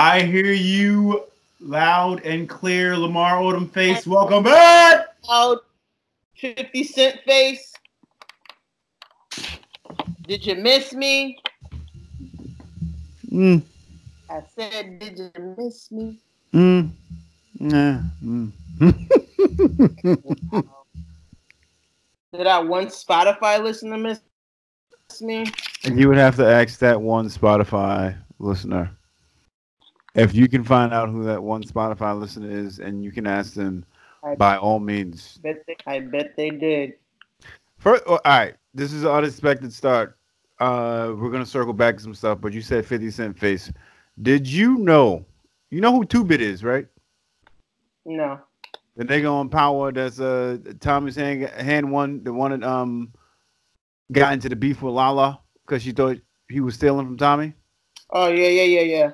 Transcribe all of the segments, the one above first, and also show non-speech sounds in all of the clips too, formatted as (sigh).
I hear you loud and clear, Lamar Odom face. Welcome back. Loud 50 Cent face. Did you miss me? Mm, I said, did you miss me? mm, nah, mm. (laughs) Did I one Spotify listener miss me? And you would have to ask that one Spotify listener. If you can find out who that one Spotify listener is, and you can ask them, I by all means. bet they, I bet they did. First, all right, this is an unexpected start. Uh, we're gonna circle back to some stuff, but you said Fifty Cent face. Did you know? You know who Two Bit is, right? No. The nigga on Power that's uh Tommy's hand hand one, the one that um got into the beef with Lala because she thought he was stealing from Tommy. Oh yeah, yeah, yeah, yeah.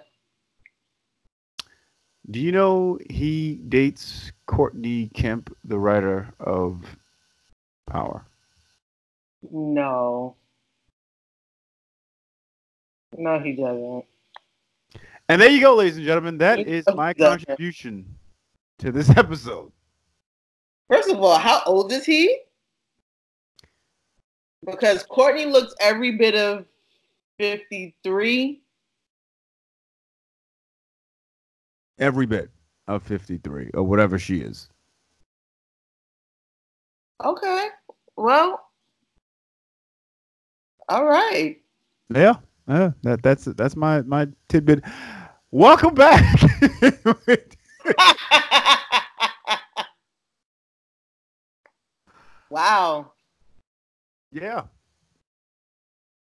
Do you know he dates Courtney Kemp, the writer of Power? No. No, he doesn't. And there you go, ladies and gentlemen. That He is doesn't. my contribution to this (laughs) episode. First of all, how old is he? Because Courtney looks every bit of 53. Every bit of 53 or whatever she is. Okay. Well, all right. Yeah. Yeah, that that's that's my my tidbit. Welcome back. (laughs) (laughs) wow. yeah.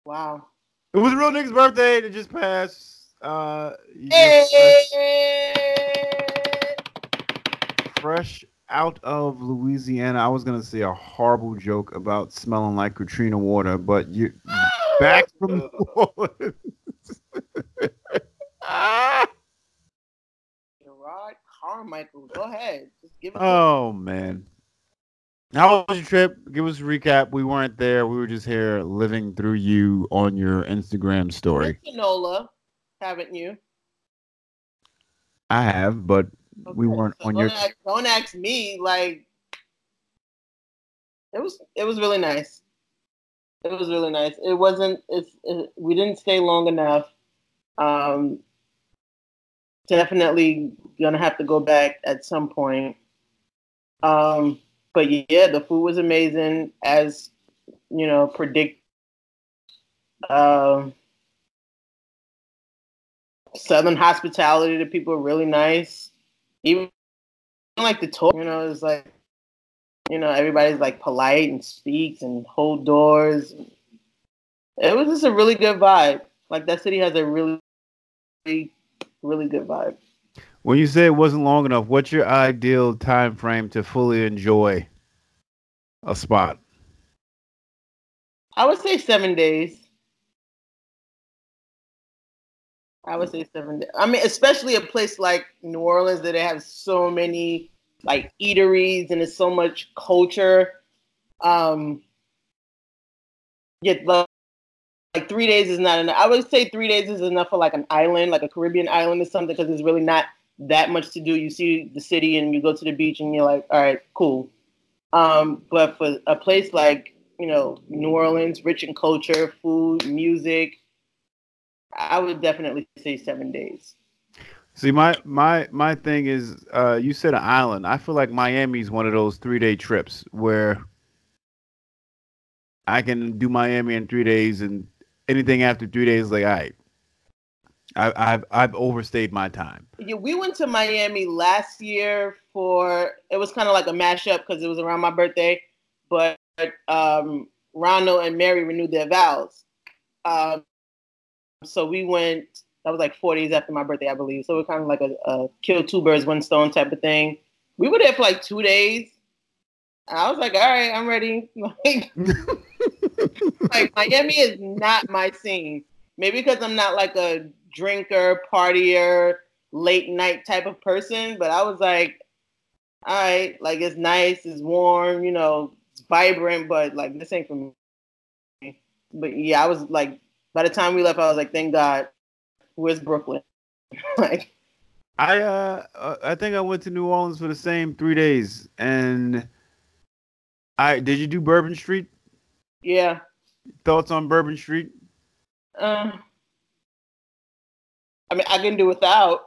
Wow. It was real nigga's birthday that just passed. Uh fresh, fresh out of Louisiana. I was gonna say a horrible joke about smelling like Katrina water, but you back from New Orleans. (laughs) Ah! Jerrod Carmichael. Go ahead. Just give it to oh man. How was your trip? Give us a recap. We weren't there. We were just here living through you on your Instagram story. Nola, haven't you? I have, but we weren't so on don't your Ask, don't ask me. Like, it was. It was really nice. It was really nice. It wasn't. It's. It, we didn't stay long enough. Um. Definitely gonna have to go back at some point. Um. But yeah, the food was amazing, as you know, predict. Um. Southern hospitality. The people are really nice even like the tour, you know, it's like, you know, everybody's like polite and speaks and hold doors. It was just a really good vibe. Like that city has a really, really, really good vibe. When you say it wasn't long enough, what's your ideal time frame to fully enjoy a spot? I would say seven days. I would say seven days. I mean, especially a place like New Orleans that they have so many like eateries and there's so much culture. Um, yeah, like, like three days is not enough. I would say three days is enough for like an island, like a Caribbean island or something, because there's really not that much to do. You see the city and you go to the beach and you're like, all right, cool. Um, but for a place like you know New Orleans, rich in culture, food, music, I would definitely say seven days. See, my my my thing is, uh, you said an island. I feel like Miami's one of those three day trips where I can do Miami in three days, and anything after three days, like, all right, I, I've I've overstayed my time. Yeah, we went to Miami last year for it was kind of like a mashup because it was around my birthday, but um, Ronald and Mary renewed their vows. Um, so we went. That was like four days after my birthday, I believe. So we're kind of like a, a kill two birds, one stone type of thing. We were there for like two days. I was like, all right, I'm ready. (laughs) Like, like Miami is not my scene. Maybe because I'm not like a drinker, partier, late night type of person. But I was like, all right, like it's nice, it's warm, you know, it's vibrant, but like this ain't for me. But yeah, I was like, by the time we left, I was like, thank God, where's Brooklyn? (laughs) like I uh uh, I think I went to New Orleans for the same three days, and I did you do Bourbon Street? yeah. Thoughts on Bourbon Street? Uh, I mean, I can do without.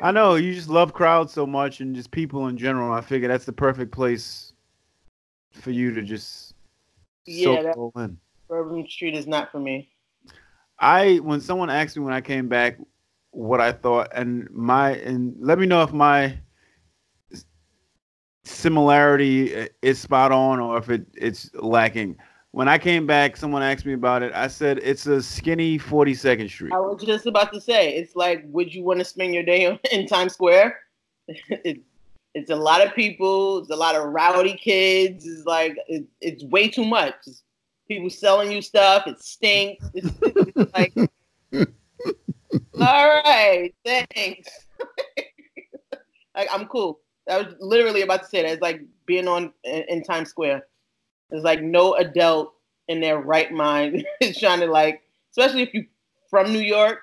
I know you just love crowds so much and just people in general. I figure that's the perfect place for you to just Yeah, that-. Bourbon Street is not for me. I when someone asked me when I came back what I thought and my and let me know if my similarity is spot on or if it it's lacking. When I came back, someone asked me about it. I said it's a skinny 42nd Street. I was just about to say, it's like, would you want to spend your day (laughs) in Times Square? (laughs) it, it's a lot of people. It's a lot of rowdy kids. It's like it, it's way too much. It's people selling you stuff. It stinks. It's, it's like, all right, thanks. (laughs) like I'm cool. I was literally about to say that. It's like being on in, in Times Square. There's like no adult in their right mind (laughs) is trying to like, especially if you from New York,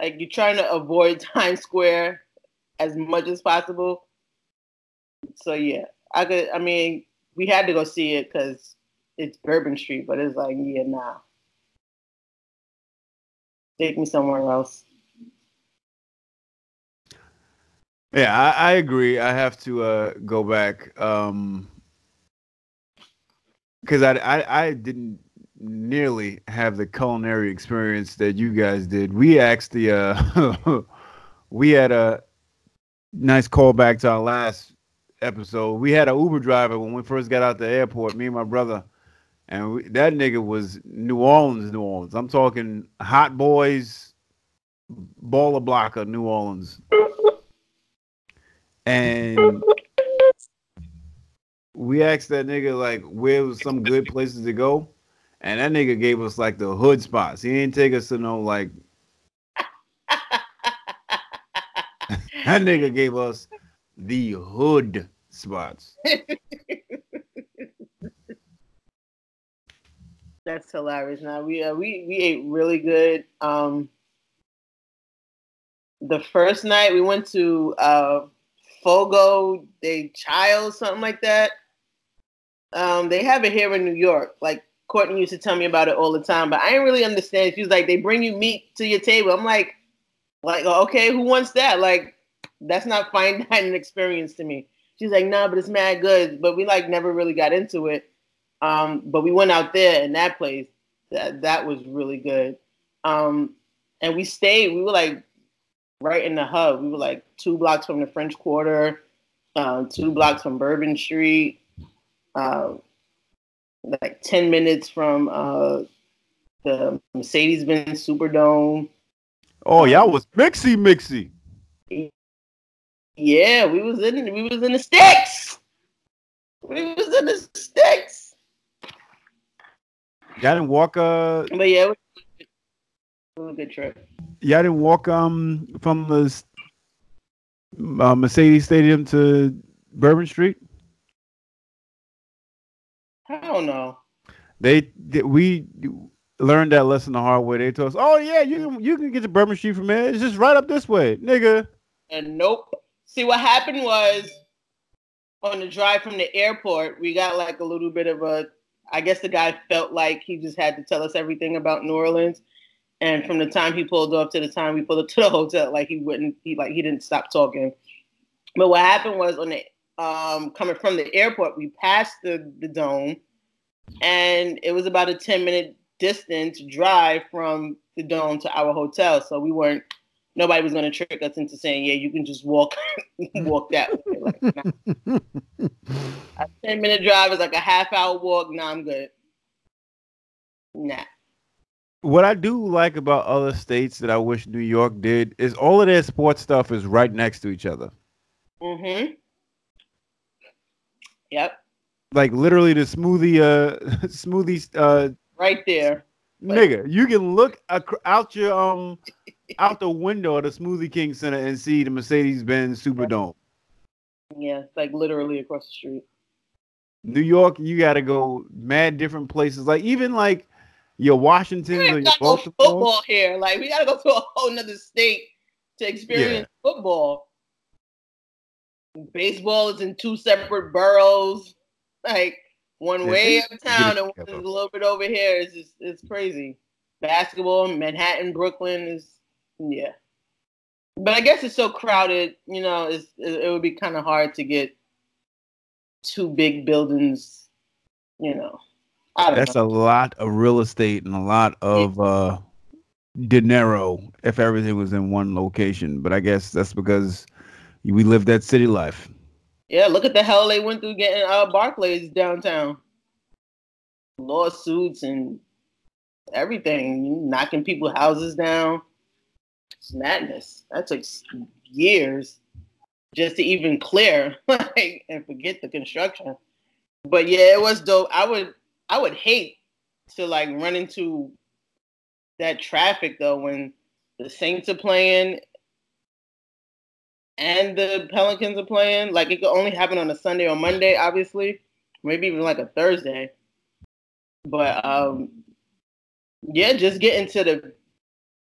like you're trying to avoid (laughs) Times Square as much as possible. So yeah, I could. I mean, we had to go see it because it's Bourbon Street, but it's like, yeah, nah. Take me somewhere else. Yeah, I, I agree. I have to uh, go back um, because I, I I didn't nearly have the culinary experience that you guys did. We actually uh, (laughs) we had a nice callback to our last episode. We had an Uber driver when we first got out the airport. Me and my brother, and we, that nigga was New Orleans, New Orleans. I'm talking Hot Boys, baller blocker, New Orleans and we asked that nigga like where was some good places to go, and that nigga gave us like the hood spots. He didn't take us to no like (laughs) that nigga gave us the hood spots. (laughs) That's hilarious. Now we uh, we we ate really good. Um, the first night we went to uh, Fogo de Chao, something like that. Um, they have it here in New York. Like Courtney used to tell me about it all the time, but I didn't really understand. She was like, they bring you meat to your table. I'm like, like okay, who wants that? Like, that's not (laughs) fine dining experience to me. She's like, no, nah, but it's mad good. But we like never really got into it. Um, but we went out there in that place. That that was really good. Um, and we stayed. We were like right in the hub. We were like two blocks from the French Quarter, uh, two blocks from Bourbon Street, uh, like ten minutes from uh, the Mercedes-Benz Superdome. Oh, y'all was mixy mixy. Yeah, we was in we was in the sticks. We was in the sticks. Y'all didn't walk uh But yeah, it was, a good trip. y'all didn't walk um from the uh, Mercedes Stadium to Bourbon Street. I don't know. They, they we learned that lesson the hard way. They told us, "Oh yeah, you can you can get to Bourbon Street from here. It's just right up this way, nigga." And nope. See what happened was on the drive from the airport, we got like a little bit of a I guess the guy felt like he just had to tell us everything about New Orleans. And from the time he pulled off to the time we pulled up to the hotel, like he wouldn't he like he didn't stop talking. But what happened was on the um coming from the airport, we passed the, the dome and it was about a 10 minute distance drive from the dome to our hotel. So we weren't nobody was gonna trick us into saying, yeah, you can just walk (laughs) walk that way. Like, nah. (laughs) A 10 minute drive is like a half hour walk. Nah, I'm good. Nah. What I do like about other states that I wish New York did is all of their sports stuff is right next to each other. Mm-hmm. Yep. Like literally the smoothie, uh, (laughs) smoothie, uh, Right there. nigga. You can look ac- out your um, out the window of the Smoothie King Center and see the Mercedes Benz Superdome. Yeah, it's like literally across the street. New York, you got to go mad different places. Like even like your Washington or your got Baltimore. football here. Like we gotta go to a whole nother state to experience football. Baseball is in two separate boroughs, like one Yeah, way uptown and one is a little bit over here. It's just it's crazy. Basketball, Manhattan, Brooklyn is yeah. But I guess it's so crowded, you know, it's, it, it would be kind of hard to get two big buildings, you know. That's know. a lot of real estate and a lot of uh dinero if everything was in one location. But I guess that's because we live that city life. Yeah, look at the hell they went through getting uh Barclays downtown. Lawsuits and everything, knocking people's houses down. Madness. That took years just to even clear, (laughs) like, and forget the construction. But yeah, it was dope. I would, I would hate to like run into that traffic though when the Saints are playing and the Pelicans are playing. Like it could only happen on a Sunday or Monday, obviously, maybe even like a Thursday. But um, yeah, just getting to the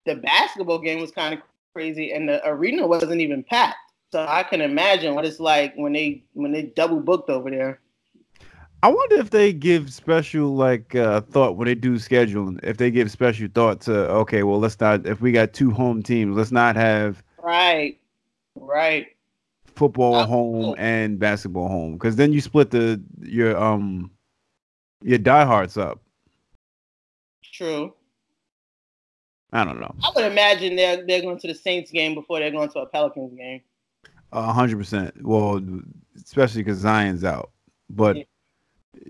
the basketball game was kind of crazy, and the arena wasn't even packed. So I can imagine what it's like when they when they double booked over there. I wonder if they give special like uh, thought when they do scheduling. If they give special thought to okay, well let's not if we got two home teams, let's not have Right, right. football Uh, home cool. and basketball home because then you split the your um your diehards up. True. I don't know, I would imagine they're they're going to the Saints game before they're going to a Pelicans game. a hundred percent. Well, especially because Zion's out. But Yeah.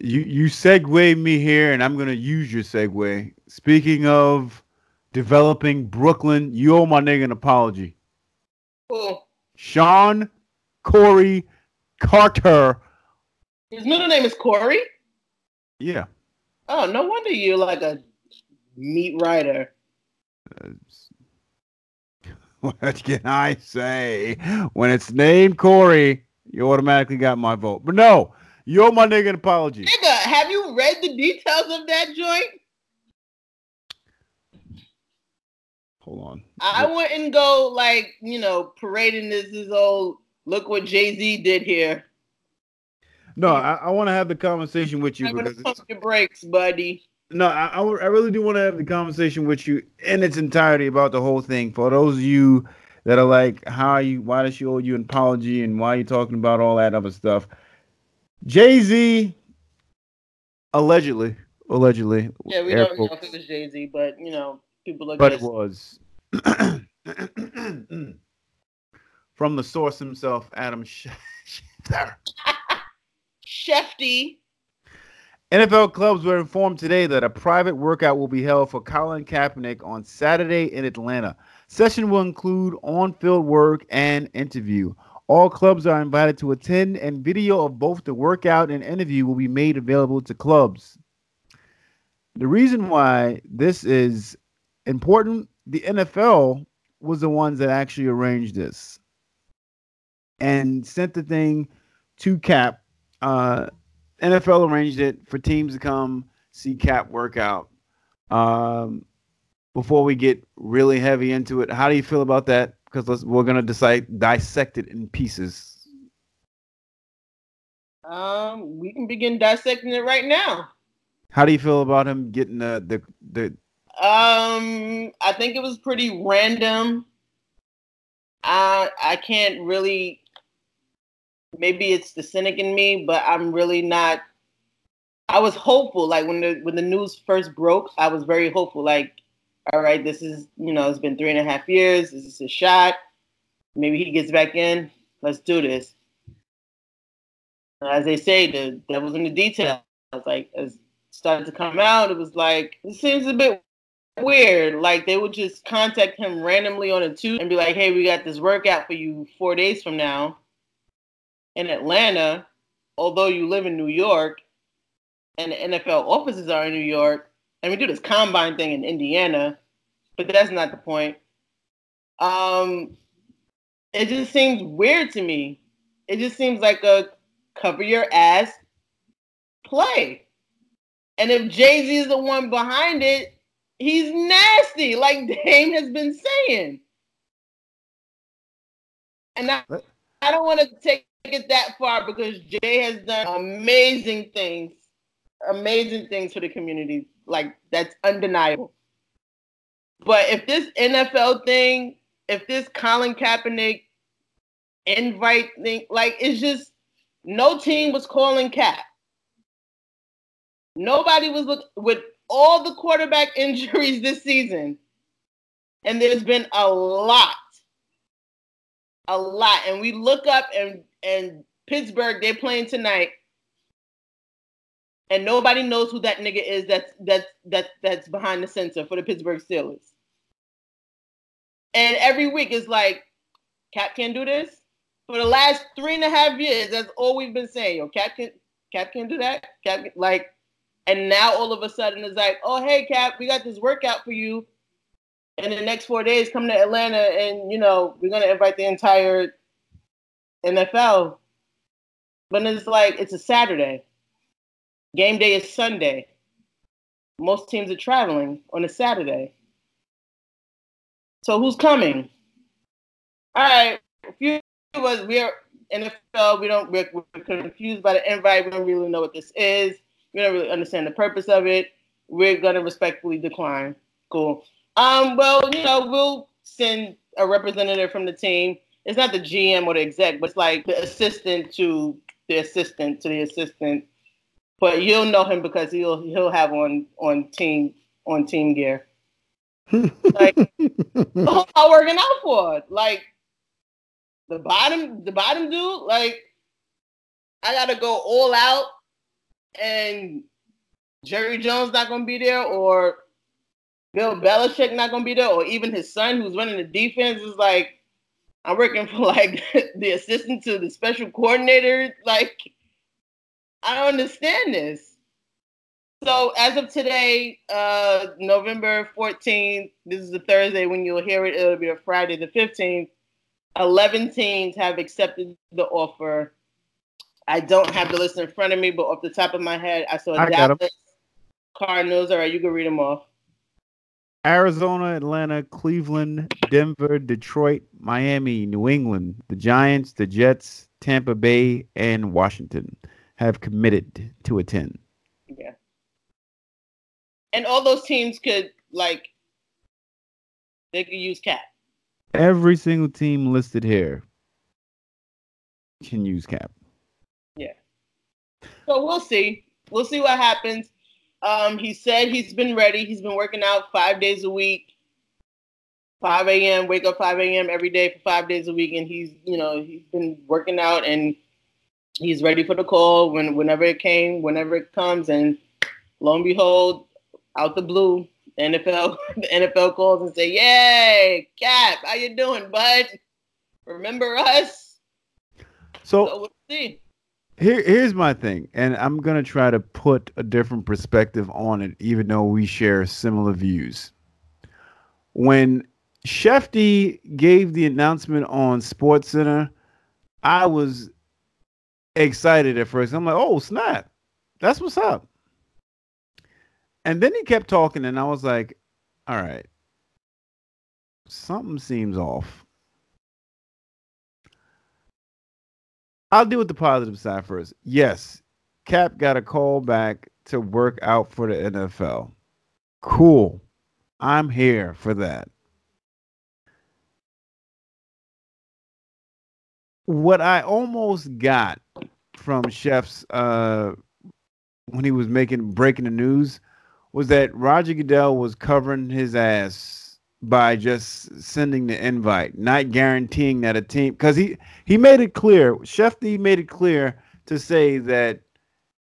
you you segue me here, and I'm gonna use your segue. Speaking of developing Brooklyn, you owe my nigga an apology. Cool. Shawn Corey Carter. His middle name is Corey. Yeah. Oh, no wonder you're like a meat writer. (laughs) What can I say? When it's named Corey, you automatically got my vote. But no, you owe my nigga an apology. Nigga, have you read the details of that joint? Hold on. I wouldn't go like, you know, parading this is old look what Jay-Z did here. No, I, I want to have the conversation with you I'm gonna pump your brakes, buddy. No, I, I, I really do want to have the conversation with you in its entirety about the whole thing. For those of you that are like, how you? Why does she owe you an apology? And why are you talking about all that other stuff? Jay Z allegedly, allegedly, Yeah, we don't know if it was Jay-Z, but you know, people look. but it was (clears throat) from the source himself, Adam (laughs) Schefter. (laughs) Shefty. NFL clubs were informed today that a private workout will be held for Colin Kaepernick on Saturday in Atlanta. Session will include on-field work and interview. All clubs are invited to attend, and video of both the workout and interview will be made available to clubs. The reason why this is important, the NFL was the ones that actually arranged this and sent the thing to Cap. Uh, NFL arranged it for teams to come see Cap workout. Um, before we get really heavy into it, how do you feel about that? Because we're gonna decide dissect it in pieces. Um, we can begin dissecting it right now. How do you feel about him getting the the, the Um, I think it was pretty random. I I can't really. Maybe it's the cynic in me, but I'm really not. I was hopeful, like when the when the news first broke, I was very hopeful. Like, all right, this is you know, it's been three and a half years. This is a shot. Maybe he gets back in. Let's do this. As they say, the devil's in the details. Like as it started to come out, it was like it seems a bit weird. Like they would just contact him randomly on a Tuesday and be like, "Hey, we got this workout for you four days from now in Atlanta. Although you live in New York, and the NFL offices are in New York, and we do this combine thing in Indiana, but that's not the point. Um, it just seems weird to me. It just seems like a cover your ass play. And if Jay Z is the one behind it, he's nasty, like (laughs) Dame has been saying. And I, I don't want to take it that far because Jay has done amazing things, amazing things for the community. Like that's undeniable. But if this NFL thing, if this Colin Kaepernick invite thing, like it's just no team was calling Cap. Nobody was look with all the quarterback (laughs) injuries this season, and there's been a lot, a lot. And we look up and and Pittsburgh, they're playing tonight, and nobody knows who that nigga is. That's that's that's that's behind the center for the Pittsburgh Steelers. And every week is like, Cap can't do this. For the last three and a half years, that's all we've been saying. Yo, Cap can Cap can do that. Cap like and now all of a sudden it's like, oh hey Cap, we got this workout for you. In the next four days, come to Atlanta, and you know we're gonna invite the entire NFL. But it's like it's a Saturday. Game day is Sunday. Most teams are traveling on a Saturday. So who's coming? All right, a few of us we are NFL. We don't we're, we're confused by the invite. We don't really know what this is we don't really understand the purpose of it. We're gonna respectfully decline. Cool. Um, well, you know, we'll send a representative from the team. It's not the GM or the exec, but it's like the assistant to the assistant to the assistant. But you'll know him because he'll he'll have on on team on team gear. like who's I working out for? Like the bottom the bottom dude, like I gotta go all out and Jerry Jones not gonna be there, or Bill Belichick not gonna be there, or even his son who's running the defense is like, I'm working for (laughs) like the assistant to the special coordinator. Like, I don't understand this. So as of today, uh, November 14th, this is a Thursday. When you'll hear it, it'll be a Friday the 15th. 11 teams have accepted the offer I don't have the list in front of me, but off the top of my head, I saw I Dallas, Cardinals. All right, you can read them off. Arizona, Atlanta, Cleveland, Denver, Detroit, Miami, New England, the Giants, the Jets, Tampa Bay, and Washington have committed to attend. Yeah. And all those teams could like they could use cap. Every single team listed here can use cap. Yeah. So we'll see. We'll see what happens. Um, he said he's been ready. He's been working out five days a week. 5 a.m. Wake up 5 a.m. every day for five days a week, and he's you know he's been working out and he's ready for the call when whenever it came, whenever it comes, and lo and behold, out the blue, the NFL (laughs) the NFL calls and say, "Yay, Cap, how you doing, bud? Remember us?" So, so we'll see. Here, here's my thing, and I'm gonna try to put a different perspective on it, even though we share similar views. When Shefty gave the announcement on Sports Center, I was excited at first. I'm like, "Oh snap, that's what's up." And then he kept talking, and I was like, "All right, something seems off." I'll deal with the positive side first. Yes, Cap got a call back to work out for the NFL. Cool. I'm here for that. What I almost got from Chef's uh, when he was making breaking the news was that Roger Goodell was covering his ass by just sending the invite, not guaranteeing that a team because he he made it clear, Shefty made it clear to say that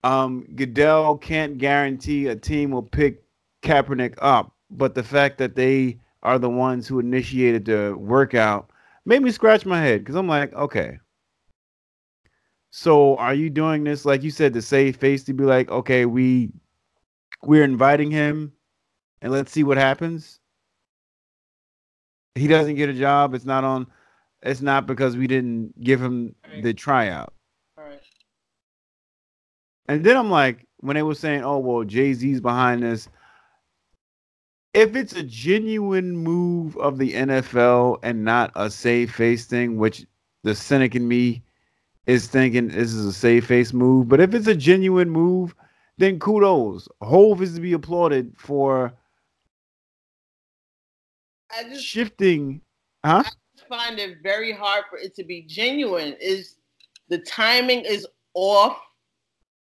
um, Goodell can't guarantee a team will pick Kaepernick up, but the fact that they are the ones who initiated the workout made me scratch my head because I'm like, okay. So are you doing this like you said to save face to be like, okay, we we're inviting him and let's see what happens? He doesn't get a job, it's not on. It's not because we didn't give him right. the tryout. All right. And then I'm like, when they were saying, "Oh well, Jay Z's behind this," if it's a genuine move of the NFL and not a save face thing, which the cynic in me is thinking this is a safe face move. But if it's a genuine move, then kudos. Hove is to be applauded for I just shifting. Huh? I find it very hard for it to be genuine. Is the timing is off?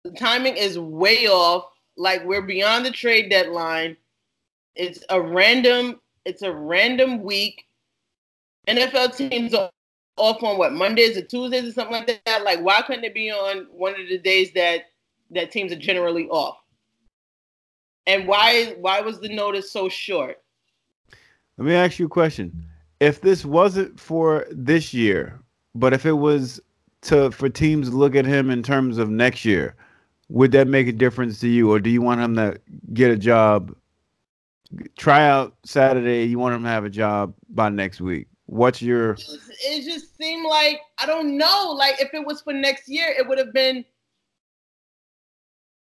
The timing is way off. Like we're beyond the trade deadline. It's a random. It's a random week. NFL teams are off on what Mondays or Tuesdays or something like that. Like why couldn't it be on one of the days that that teams are generally off? And why why was the notice so short? Let me ask you a question. If this wasn't for this year, but if it was to for teams look at him in terms of next year, would that make a difference to you, or do you want him to get a job? Try out Saturday. You want him to have a job by next week. What's your? It just seemed like I don't know. Like if it was for next year, it would have been.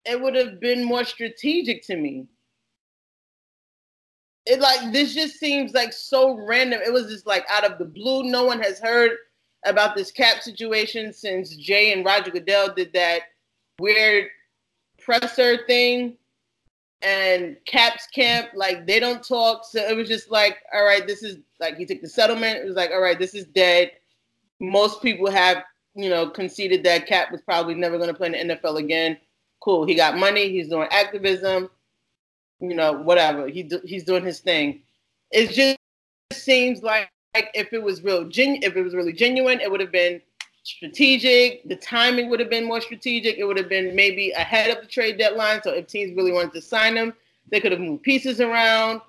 It would have been more strategic to me. It like this just seems like so random. It was just like out of the blue. No one has heard about this cap situation since Jay and Roger Goodell did that weird presser thing and Caps camp, like they don't talk. So it was just like, all right, this is like he took the settlement. It was like, all right, this is dead. Most people have, you know, conceded that Cap was probably never going to play in the NFL again. Cool. He got money. He's doing activism. You know, whatever. He do, he's doing his thing. It just seems like, like if it was real, genu- if it was really genuine, it would have been strategic. The timing would have been more strategic. It would have been maybe ahead of the trade deadline. So if teams really wanted to sign him, they could have moved pieces around.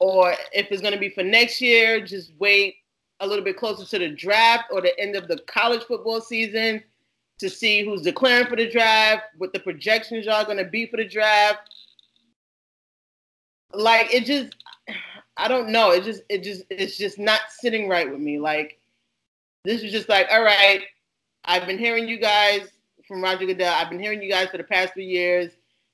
Or if it's going to be for next year, just wait a little bit closer to the draft or the end of the college football season to see who's declaring for the draft, what the projections are going to be for the draft. Like it just, I don't know. It just, it just, it's just not sitting right with me. Like this is just like, all right, I've been hearing you guys from Roger Goodell. I've been hearing you guys for the past few years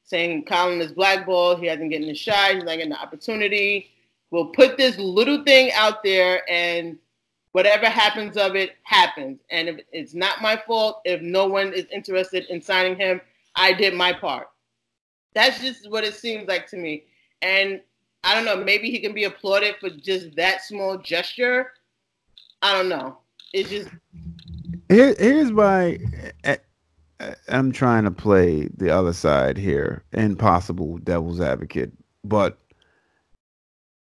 saying Colin is blackballed. He hasn't gotten the shot. He's not getting the opportunity. We'll put this little thing out there, and whatever happens of it happens. And if it's not my fault, if no one is interested in signing him, I did my part. That's just what it seems like to me. And I don't know. Maybe he can be applauded for just that small gesture. I don't know. It's just Here, here's my. I'm trying to play the other side here, impossible devil's advocate. But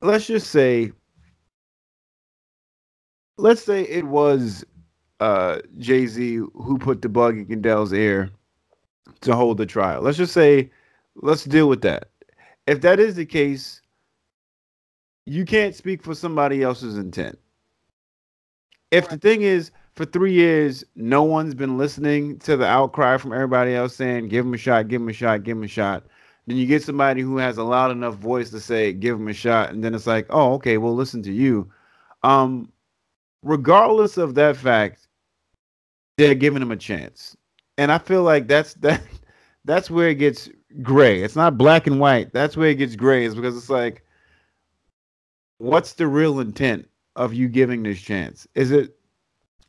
let's just say, let's say it was uh, Jay Z who put the bug in Goodell's ear to hold the trial. Let's just say, let's deal with that. If that is the case, you can't speak for somebody else's intent. If the thing is, for three years, no one's been listening to the outcry from everybody else saying, give him a shot, give him a shot, give him a shot. Then you get somebody who has a loud enough voice to say, give him a shot. And then it's like, oh, okay, we'll listen to you. Um, regardless of that fact, they're giving him a chance. And I feel like that's that (laughs) that's where it gets gray. It's not black and white. That's where it gets gray, is because it's like, what's the real intent of you giving this chance? Is it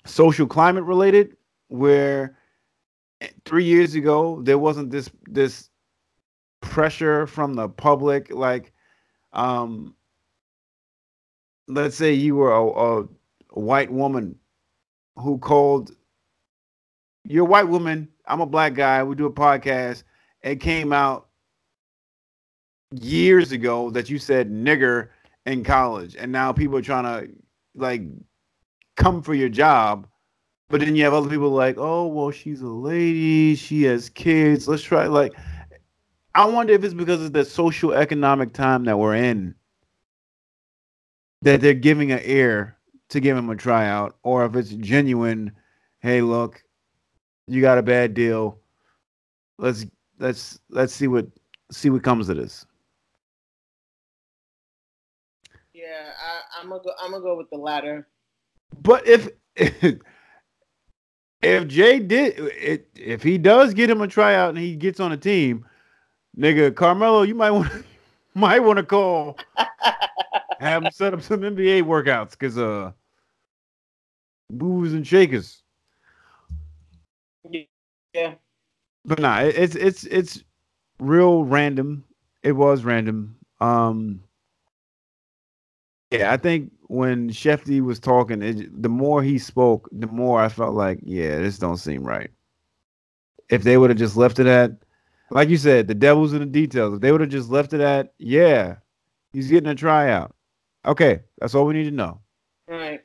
social climate related where three years ago there wasn't this this pressure from the public like um let's say you were a, a, a white woman who called you're a white woman i'm a black guy we do a podcast it came out years ago that you said nigger in college and now people are trying to like come for your job but then you have other people like oh well she's a lady she has kids let's try like i wonder if it's because of the social economic time that we're in that they're giving an ear to give him a tryout or if it's genuine hey look you got a bad deal let's let's let's see what see what comes of this yeah. I, I'm gonna go. I'm gonna go with the latter. But if (laughs) if Jay did it, if he does get him a tryout and he gets on a team, nigga, Carmelo, you might want (laughs) might want to call, (laughs) have him set up some NBA workouts because uh, movers and shakers. Yeah. But nah, it's it's it's real random. It was random. Um Yeah, I think when Shefty was talking, it, the more he spoke, the more I felt like, yeah, this don't seem right. If they would have just left it at, like you said, the devil's in the details. If they would have just left it at, yeah, he's getting a tryout. Okay, that's all we need to know. All right.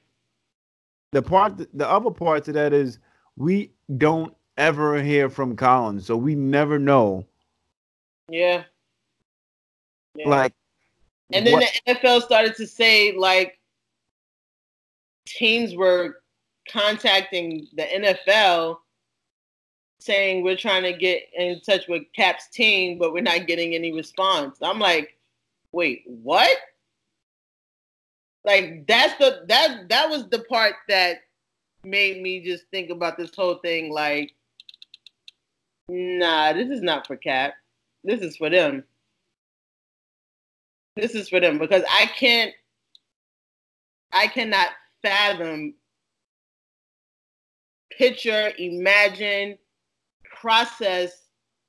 The part, the other part to that is we don't ever hear from Collins, so we never know. Yeah. Yeah. Like, And then what- the NFL started to say like teams were contacting the NFL saying we're trying to get in touch with Cap's team, but we're not getting any response. I'm like, wait, what? Like that's the that that was the part that made me just think about this whole thing like nah, this is not for Cap. This is for them this is for them because I can't I cannot fathom picture, imagine, process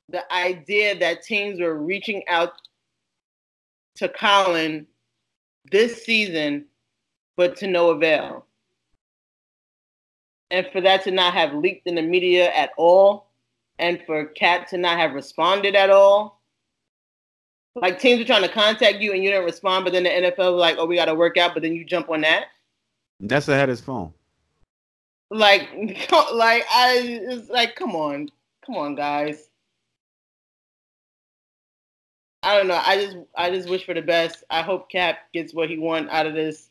the idea that teams were reaching out to Colin this season, but to no avail. And for that to not have leaked in the media at all, and for Cat to not have responded at all. Like teams are trying to contact you and you didn't respond, but then the NFL was like, oh, we got to work out, but then you jump on that. Nessa had his phone. Like, (laughs) like I, it's like, come on, come on, guys. I don't know. I just, I just wish for the best. I hope Cap gets what he wants out of this.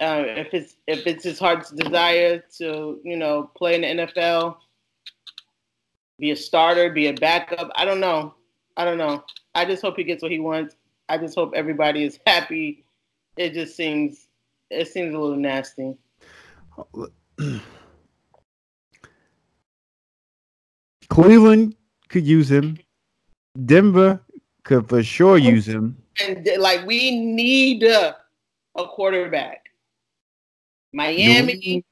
Uh, if it's, if it's his heart's desire to, you know, play in the NFL, be a starter, be a backup. I don't know. I don't know. I just hope he gets what he wants. I just hope everybody is (laughs) happy. It just seems, it seems a little nasty. (clears throat) Cleveland could use him. Denver could for sure use him. and like we need a, a quarterback. Miami,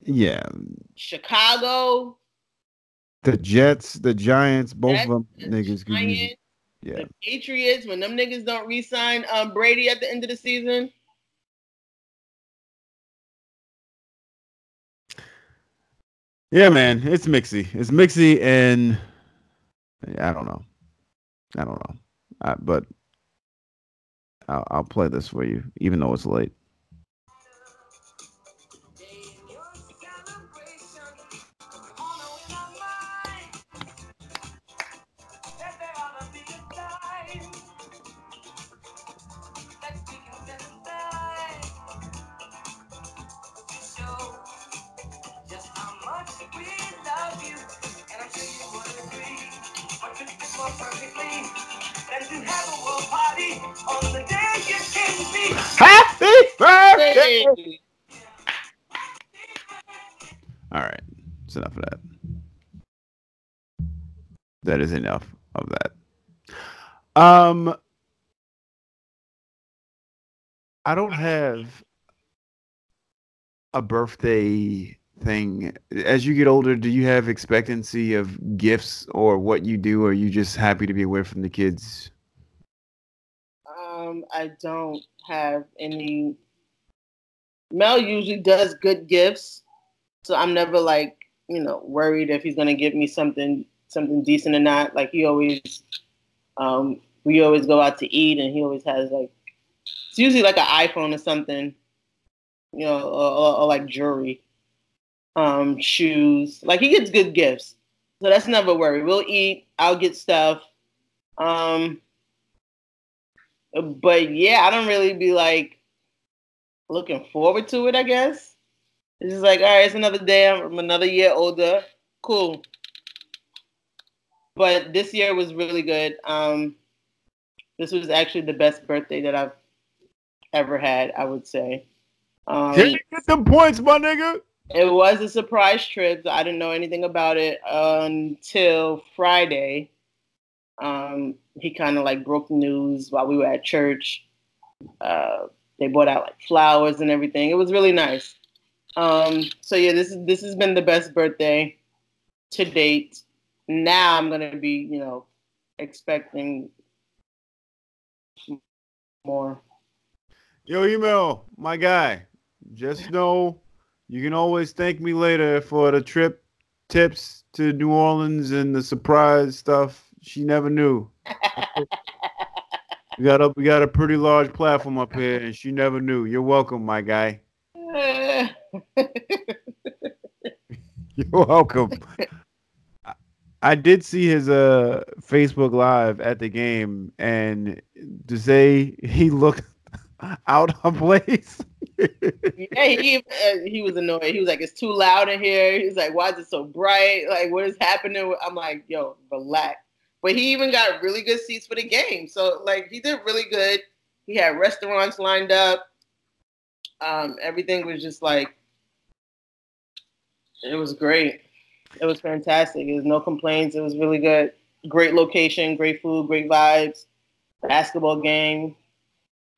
Yeah, Chicago, the Jets, the Giants, both Jets, of them the niggas Giants. Yeah, the Patriots. When them niggas don't re-sign um, Brady at the end of the season, yeah, man, it's mixy. It's mixy, and I don't know. I don't know, I, but I'll, I'll play this for you, even though it's late. All right, it's enough of that. That is enough of that. Um, I don't have a birthday thing. As you get older, do you have expectancy of gifts or what you do? Or are you just happy to be away from the kids? um, I don't have any. Mel usually does good gifts, so I'm never like you know worried if he's gonna give me something something decent or not. Like he always, um, we always go out to eat, and he always has like it's usually like an iPhone or something, you know, or, or, or like jewelry, um, shoes. Like he gets good gifts, so that's never a worry. We'll eat. I'll get stuff. Um, but yeah, I don't really be like looking forward to it. I guess it's just like, all right, it's another day. I'm another year older. Cool. But this year was really good. Um, this was actually the best birthday that I've ever had. I would say. Um, Can you get them points, my nigga? it was a surprise trip. So I didn't know anything about it until Friday. Um, he kind of like broke the news while we were at church. Uh, they brought out like flowers and everything. It was really nice. Um, so yeah, this is this has been the best birthday to date. Now I'm gonna be, you know, expecting more. Yo, email my guy. Just know you can always thank me later for the trip tips to New Orleans and the surprise stuff she never knew. (laughs) we got a we got a pretty large platform up here, and she never knew. You're welcome, my guy. (laughs) You're welcome. I- I did see his uh Facebook live at the game, and to say he looked (laughs) out of place. yeah, he uh, he was annoyed. He was like, "It's too loud in here." He's like, "Why is it so bright? Like, what is happening?" I'm like, "Yo, relax." But he even got really good seats for the game, so like he did really good. He had restaurants lined up. Um, everything was just like, it was great. It was fantastic. There was no complaints. It was really good. Great location, great food, great vibes. Basketball game.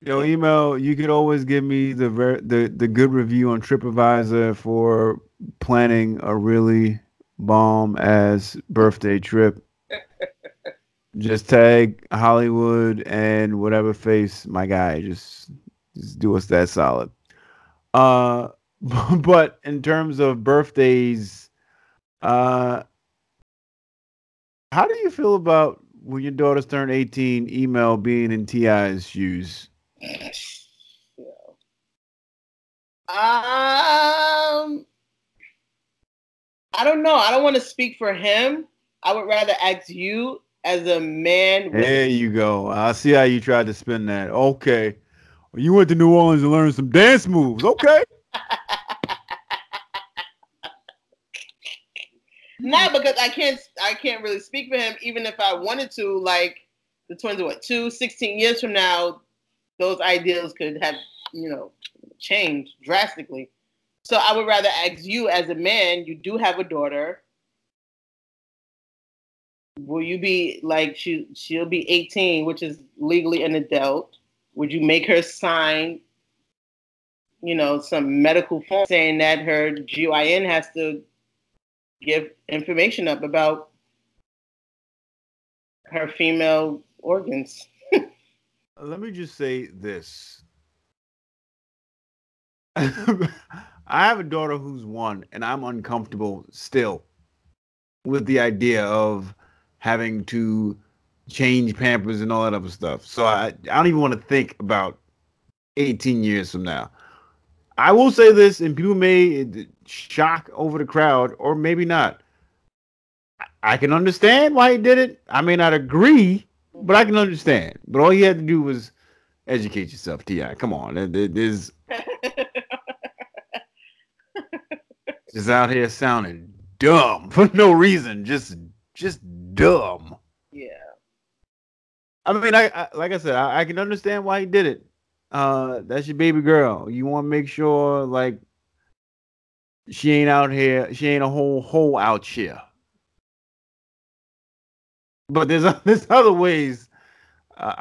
Yo, email. You could always give me the ver- the the good review on TripAdvisor for planning a really bomb as birthday trip. Just tag Hollywood and whatever face my guy. Just just do us that solid. Uh, (laughs) but in terms of birthdays, uh, how do you feel about when your daughter's turn 18, email being in TI's shoes? Um, I don't know. I don't want to speak for him. I would rather ask you as a man. with- There you go. I see how you tried to spin that. Okay. Well, you went to New Orleans and learned some dance moves. Okay. (laughs) Not because I can't. I can't really speak for him. Even if I wanted to, like the twins are what two, 16 years from now, those ideals could have you know changed drastically. So I would rather ask you as a man. You do have a daughter. Will you be like she? She'll be 18, which is legally an adult. Would you make her sign? You know, some medical form saying that her GYN has to give information up about her female organs. (laughs) Let me just say this. (laughs) I have a daughter who's one, and I'm uncomfortable still with the idea of having to change pampers and all that other stuff. So I, I don't even want to think about 18 years from now. I will say this, and people may uh, shock over the crowd, or maybe not. I- can understand why he did it. I may not agree, but I can understand. But all you had to do was educate yourself, Ti. Come on, is (laughs) just out here sounding dumb for no reason, just just dumb. yeah. I mean, I, I like I said, I, I can understand why he did it. Uh, that's your baby girl. You want to make sure like she ain't out here, she ain't a whole hole out here. But there's (laughs) there's other ways. Uh,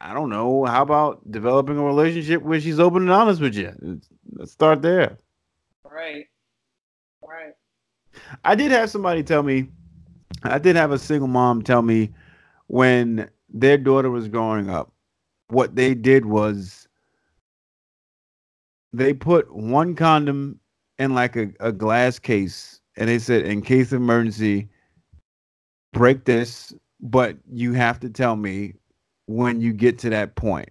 I I don't know. How about developing a relationship where she's open and honest with you? Let's- Let's start there. Right. Right. I did have somebody tell me, I did have a single mom tell me when their daughter was growing up, what they did was they put one condom in like a, a glass case and they said, in case of emergency, break this, but you have to tell me when you get to that point.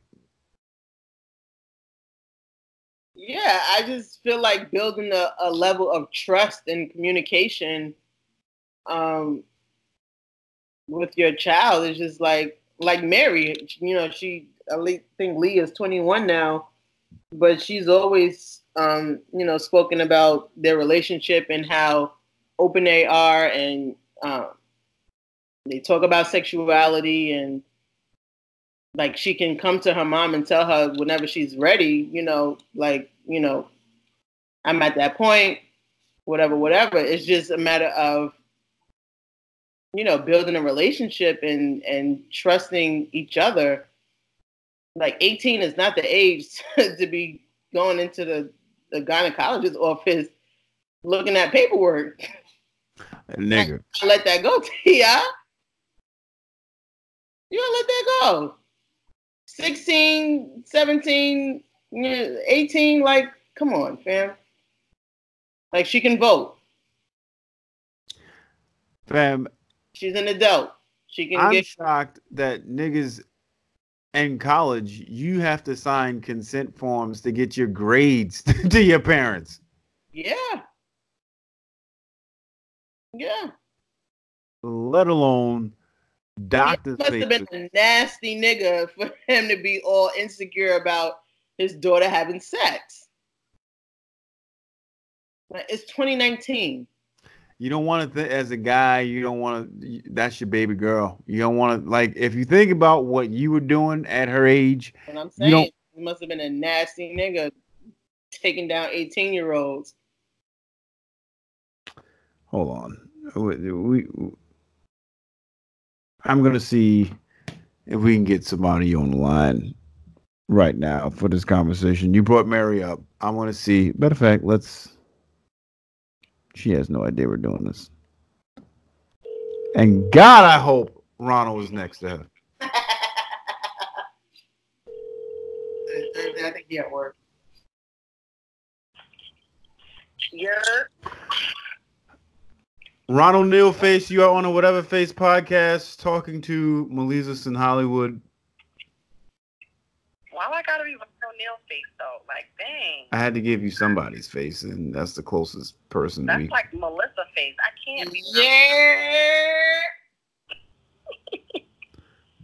Yeah, I just feel like building a, a level of trust and communication um, with your child is just like like Mary. You know, she I think Lee is 21 now, but she's always um, you know spoken about their relationship and how open they are, and um, they talk about sexuality and like she can come to her mom and tell her whenever she's ready, you know, like, you know, I'm at that point, whatever, whatever. It's just a matter of, you know, building a relationship and and trusting each other like 18 is not the age (laughs) to be going into the, the gynecologist's office looking at paperwork. Nigga. (laughs) Let that go, Tia. You don't let that go. 16, 17, 18, like, come on, fam. Like, she can vote. Fam, She's an adult. She can I'm get. shocked that niggas in college, you have to sign consent forms to get your grades (laughs) to your parents. Yeah. Yeah. Let alone doctors. Must have been a nasty nigga (laughs) for him to be all insecure about his daughter having sex. It's 2019. You don't want to th- as a guy you don't want to that's your baby girl. You don't want to like if you think about what you were doing at her age And I'm You saying don't- he must have been a nasty nigga taking down 18 year olds. hold on. We, we i'm gonna see if we can get somebody on the line right now for this conversation. You brought mary up. I want to see matter of fact let's she has no idea we're doing this and god i hope ronald is next to her (laughs) I think he at work. Yeah. Ronald Neal Face, you are on a Whatever Face podcast talking to Melisa in Hollywood. Why I gotta be with no nail face though? Like, dang. I had to give you somebody's face, and that's the closest person That's we. like Melissa face. I can't be. Yeah.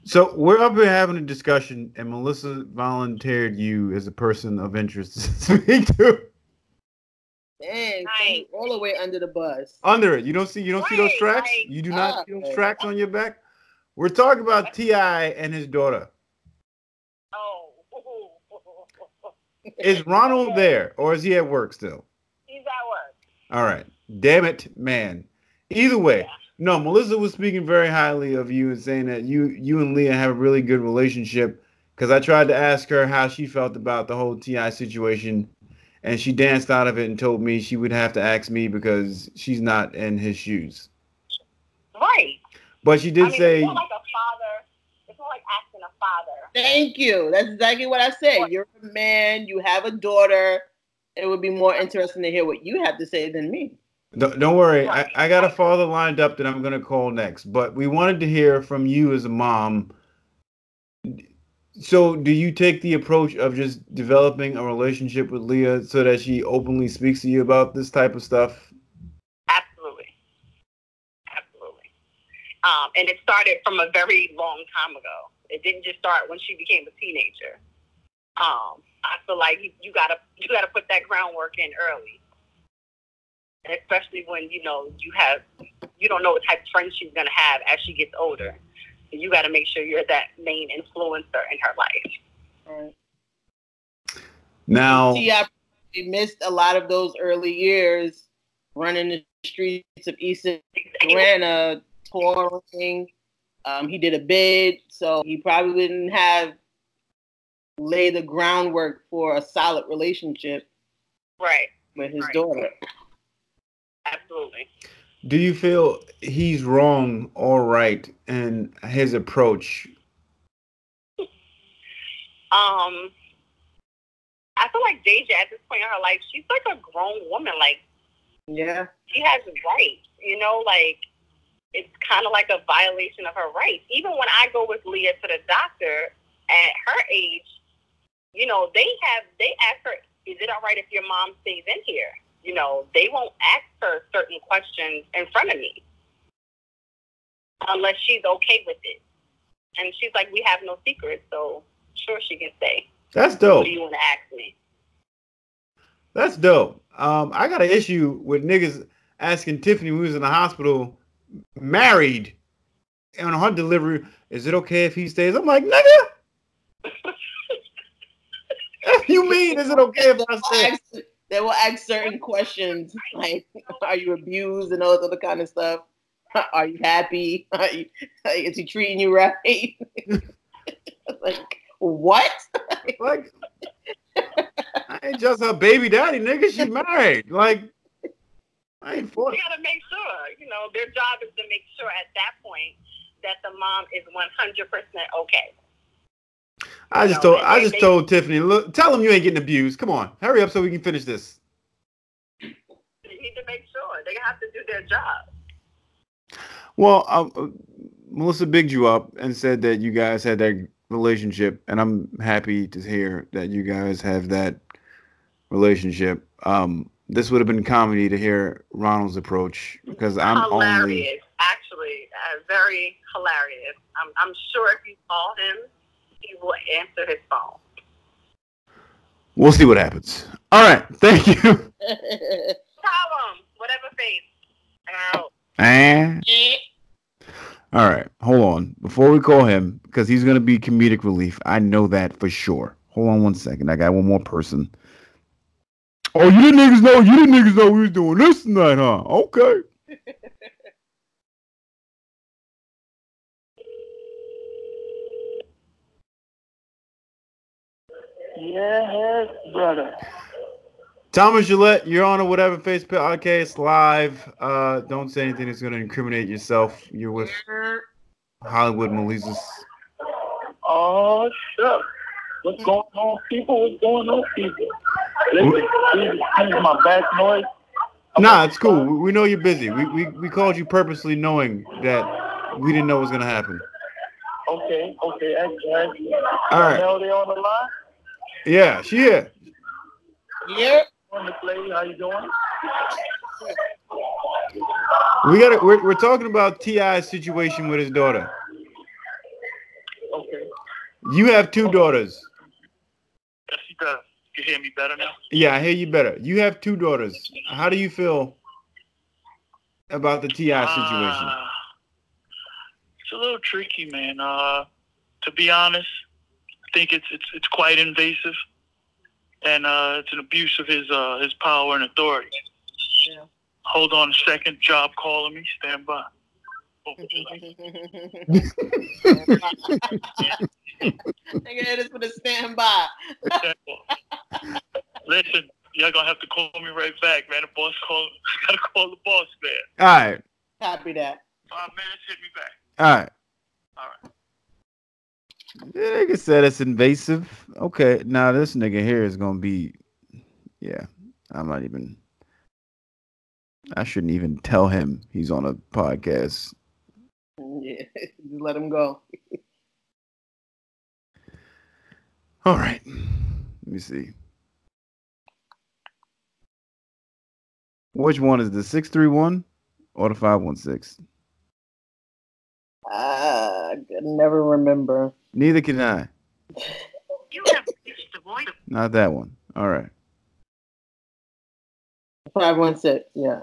So we're up here having a discussion, and Melissa volunteered you as a person of interest (laughs) to speak to. Dang, Right. all the way under the bus. Under it, you don't see you don't see those tracks. right. You do not see Ah, those tracks on your back. We're talking about Ti and his daughter. Oh. Is (laughs) Ronald there, or is he at work still? He's at work. All right. Damn it, man. Either way, no. Melissa was speaking very highly of you and saying that you you and Leah have a really good relationship. Because I tried to ask her how she felt about the whole Ti situation, and she danced out of it and told me she would have to ask me because she's not in his shoes. Right. But she did I mean, say, like a father. It's more like asking a father. Thank you. That's exactly what I said. You're a man. You have a daughter. It would be more interesting to hear what you have to say than me. don't, don't worry, I, I got a father lined up that I'm going to call next. But we wanted to hear from you as a mom. So, do you take the approach of just developing a relationship with Leah so that she openly speaks to you about this type of stuff? Absolutely. Absolutely. Um, and it started from a very long time ago. It didn't just start when she became a teenager. Um, I feel like you, you gotta (laughs) you gotta put that groundwork in early, and especially when you know you have you don't know what type of friends she's gonna have as she gets older. And you got to make sure you're that main influencer in her life. Right. Now, T.I. probably missed a lot of those early years running the streets of East Atlanta, touring. Um, he did a bid, so he probably didn't have lay the groundwork for a solid relationship Right. with his Right. daughter. Absolutely. do you feel he's wrong or right in his approach? Um, I feel like Deyjah at this point in her life, she's like a grown woman. Like Yeah. she has rights, you know, like it's kind of like a violation of her rights. Even when I go with Leah to the doctor at her age, you know, they have they ask her, "Is it all right if your mom stays in here?" You know, they won't ask her certain questions in front of me unless she's okay with it. And she's like, "We have no secrets, so sure she can stay." That's dope. What do you want to ask me? That's dope. Um, I got an issue with niggas asking Tiffany who was in the hospital, married, and on her delivery, is it okay if he stays? I'm like, nigga. (laughs) You mean, is it okay if I stay? They will ask certain questions like, "Are you abused?" and all this other kind of stuff. (laughs) Are you happy? (laughs) Are you, is he treating you right? like, What? Like, I ain't just her baby daddy, nigga. She married. Like, I ain't for You gotta make sure, you know, their job is to make sure at that point that the mom is 100% okay. I just told I just they- told Tiffany, look, tell them you ain't getting abused. Come on, hurry up so we can finish this. You need to make sure they have to do their job. Well, um, uh, Melissa bigged you up and said that you guys had that relationship, and I'm happy to hear that you guys have that relationship. Um, this would have been comedy to hear Ronald's approach because I'm hilarious, only. actually, uh, very hilarious. I'm, I'm sure if you call him, he will answer his phone. We'll see what happens. All right, thank you. (laughs) Problem, whatever face. Out. Eh. All right, hold on. Before we call him, because he's gonna be comedic relief. I know that for sure. Hold on one second. I got one more person. Oh, you didn't niggas know. You didn't niggas know we was doing this tonight, huh? Okay. Yes, brother. Thomas Gillette, you're on a whatever face podcast live. Uh, don't say anything that's gonna incriminate yourself. You're with Hollywood Melissa's. Oh, shit. What's going on, people? What's going on, people? Listen, please excuse my back noise. Nah, it's cool. We, we know you're busy. We, we we called you purposely knowing that we didn't know what was gonna happen. Okay, okay, excellent. All right. Now they on the line. Yeah, she here. yeah. On the play, how you doing? We got to we're, we're talking about Ti's situation with his daughter. Okay. You have two daughters. Yes, you does. You hear me better now? Yeah, I hear you better. You have two daughters. How do you feel about the Ti situation? Uh, it's a little tricky, man. Uh, to be honest, I think it's it's it's quite invasive, and uh, it's an abuse of his uh, his power and authority. Yeah. Hold on a second. Job calling me. Stand by. (laughs) (laughs) (laughs) Nigga, it is for the standby. Listen, y'all gonna have to call me right back, man. The boss call. (laughs) I gotta call the boss, man. All right, Copy that. Five minutes. Hit me back. all right. All right. Yeah, nigga said it's invasive. Okay, now this nigga here is gonna be, yeah. I'm not even. I shouldn't even tell him he's on a podcast. (laughs) Yeah, just let him go. (laughs) All right, let me see. Which one is the six three one or the five one six? Ah, I could never remember. Neither can I. You have reached the voice. Not that one. All right. Five one six. Yeah.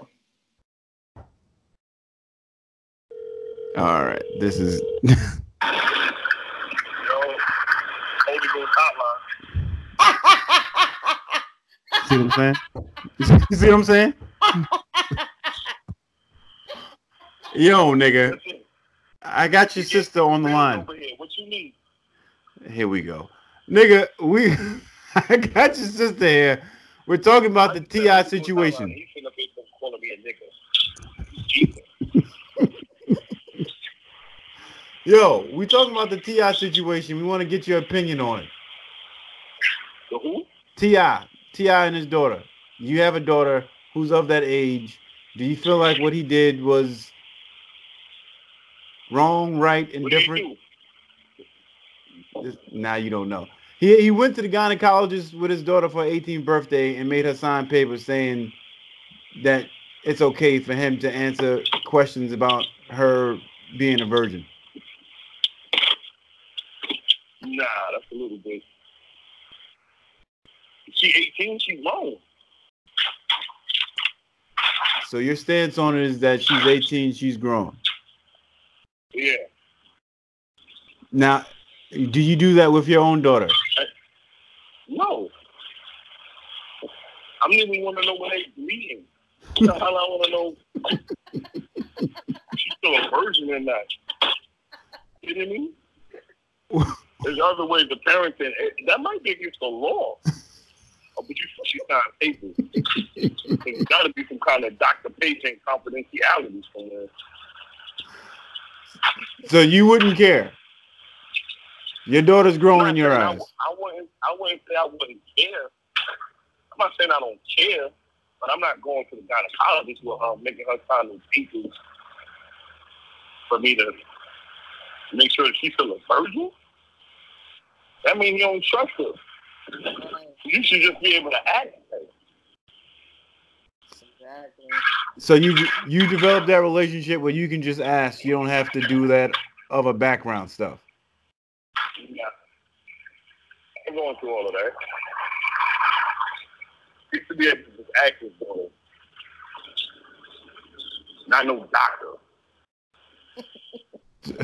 All right. This is (laughs) Yo, Holy Ghost hotline. See what I'm saying? You see what I'm saying? Yo, nigga, I got your sister on the line. Here. What you need? Here we go. Nigga, we (laughs) I got your sister here. We're talking about the TI situation. He's sitting up here calling me a nigga. Jesus. Yo, we talking about the TI situation. We want to get your opinion on it. The who? Ti, Ti, and his daughter. You have a daughter who's of that age. Do you feel like what he did was wrong, right, and different? Now you don't know. He he went to the gynecologist with his daughter for her 18th birthday and made her sign papers saying that it's okay for him to answer questions about her being a virgin. Nah, that's a little bit. She 18, She's grown. So your stance on it is that she's 18, she's grown. Yeah. Now, do you do that with your own daughter? No. I don't even want to know when they're meeting. What the hell I want to know? (laughs) She's still a virgin or not? You know what I mean? (laughs) There's other ways of parenting. That might be against the law. But you, she's not able. (laughs) There's got to be some kind of Dr. Patient confidentiality somewhere. So you wouldn't care. Your daughter's growing in your eyes. I, I wouldn't. I wouldn't say I wouldn't care. I'm not saying I don't care, but I'm not going to the gynecologist with her, making her sign those papers for me to make sure that she's still a virgin. That means you don't trust her. You should just be able to act. Exactly. So you you develop that relationship where you can just ask. You don't have to do that other background stuff. Yeah. I'm going through all of that. You should be able to just act though not no doctor.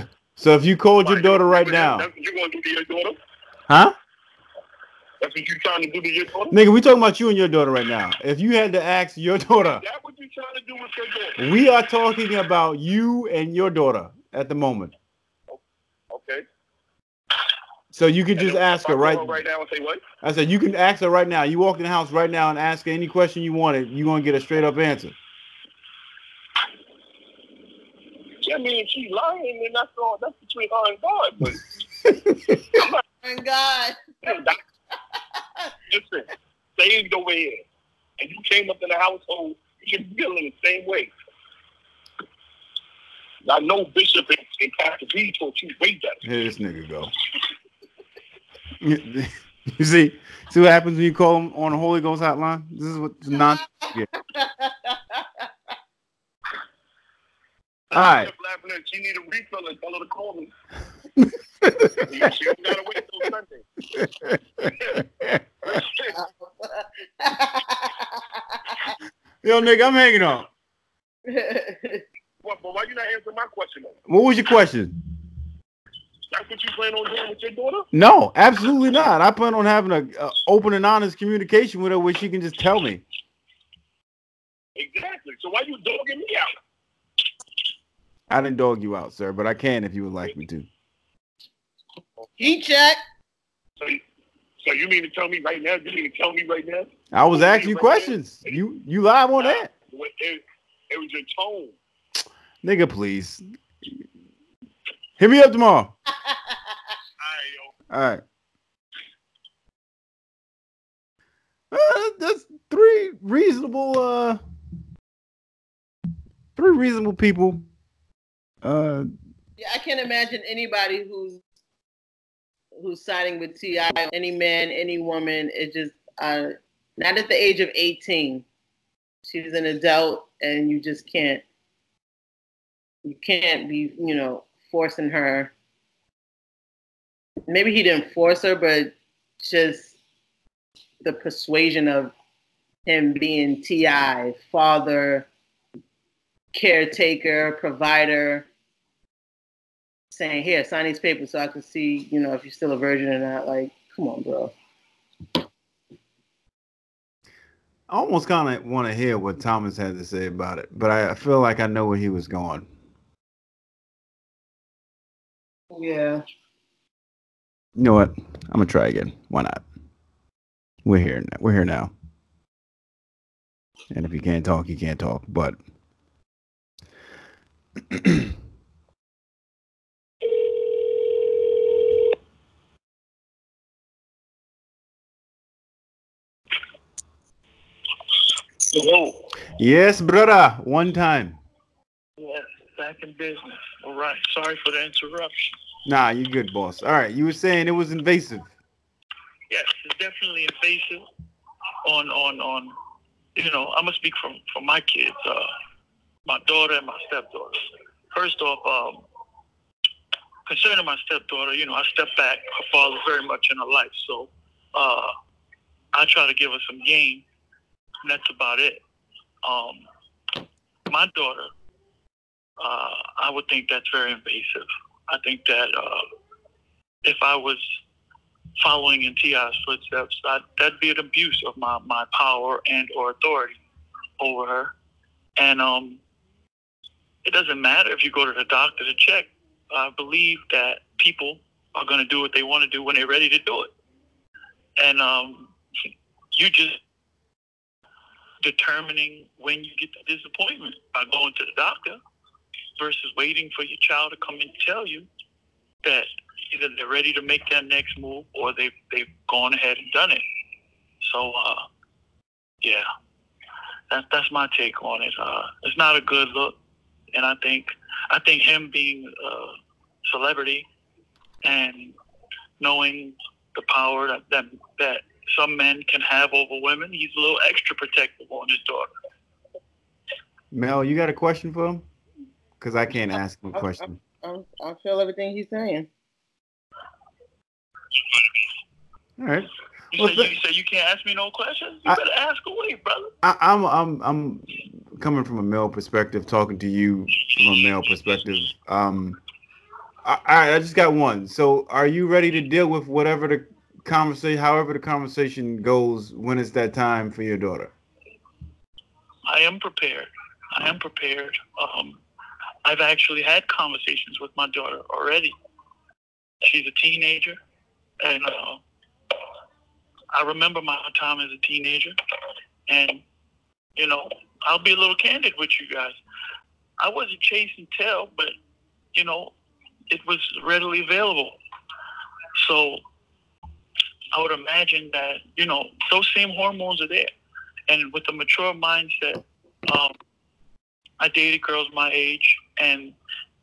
(laughs) So if you called your daughter right now, to do to your daughter? huh? That's what you're trying to do to your daughter? Nigga, we talking about you and your daughter right now. If you had to ask your daughter, Is that what you're trying to do with your daughter? we are talking about you and your daughter at the moment. Okay. So you could just ask her call right. right now and say what? I said you can ask her right now. You walk in the house right now and ask her any question you wanted. You gonna get a straight up answer. I mean, if she's lying, then that's all. That's between her and God. But (laughs) oh Thank God. Hey, doc, listen, stay the way it is. And you came up in the household, you should feel in the same way. I know Bishop and, and Pastor B taught you way better. Here this nigga go. (laughs) you see, see what happens when you call him on the Holy Ghost hotline. This is what non. (laughs) All right. Kept laughing at she need a refill and tell her to call me. (laughs) she don't gotta wait till Sunday. Yo, nigga, I'm hanging on. What, but why you not answering my question though? What was your question? That's what you plan on doing with your daughter? No, absolutely not. I plan on having a, a open and honest communication with her where she can just tell me. Exactly. So why you dogging me out? I didn't dog you out, sir, but I can if you would like me to. Heat check. So, you- so you mean to tell me right now? You mean to tell me right now? I was asking you questions. You you live on that, It, it, it was your tone. nigga. Please hit me up tomorrow. All right. (laughs) All right. Uh, that's three reasonable, uh, three reasonable people. Uh, Yeah, I can't imagine anybody who's who's siding with Ti. Any man, any woman. It just uh, not at the age of eighteen. She's an adult, and you just can't. You can't be, you know, forcing her. Maybe he didn't force her, but just the persuasion of him being Ti, father, caretaker, provider saying, "Here, sign these papers so I can see, you know, if you're still a virgin or not." Like, come on, bro. I almost kind of want to hear what Thomas had to say about it, but I, I feel like I know where he was going. Yeah. You know what? I'm gonna try again. Why not? We're here. Now. We're here now. And if you can't talk, you can't talk. But Hello. yes, brother. One time. Yes, back in business. All right. Sorry for the interruption. Nah, you good, boss. All right. You were saying it was invasive. Yes, it's definitely invasive on on on. You know, I'm gonna speak from from my kids, uh, my daughter and my stepdaughter. First off, um, concerning my stepdaughter, you know, I step back. Her father's very much in her life, so uh, I try to give her some game. And that's about it. Um, my daughter, uh, I would think that's very invasive. I think that uh, if I was following in Ti's footsteps, that that'd be an abuse of my, my power and or authority over her. And um, it doesn't matter if you go to the doctor to check. I believe that people are going to do what they want to do when they're ready to do it. And um, you just determining when you get the disappointment by going to the doctor versus waiting for your child to come and tell you that either they're ready to make their next move or they've they've gone ahead and done it. So uh, yeah, that's that's my take on it. Uh, it's not a good look, and I think I think him being a celebrity and knowing the power that that, that some men can have over women, he's a little extra protective on his daughter. Mel, you got a question for him? Because I can't ask him a question. I, I feel everything he's saying. All right. You Well, say th- you say you can't ask me no questions. You I- better ask away, brother. I, I'm I'm I'm coming from a male perspective, talking to you from a male perspective. Um, I, I just got one. So, are you ready to deal with whatever the conversation, however the conversation goes, when it's that time for your daughter? I am prepared. I am prepared. Um, I've actually had conversations with my daughter already. She's a teenager, and uh, I remember my time as a teenager. And you know, I'll be a little candid with you guys. I wasn't chasing tail, but you know, it was readily available. So I would imagine that you know those same hormones are there and with a mature mindset, um, I dated girls my age, and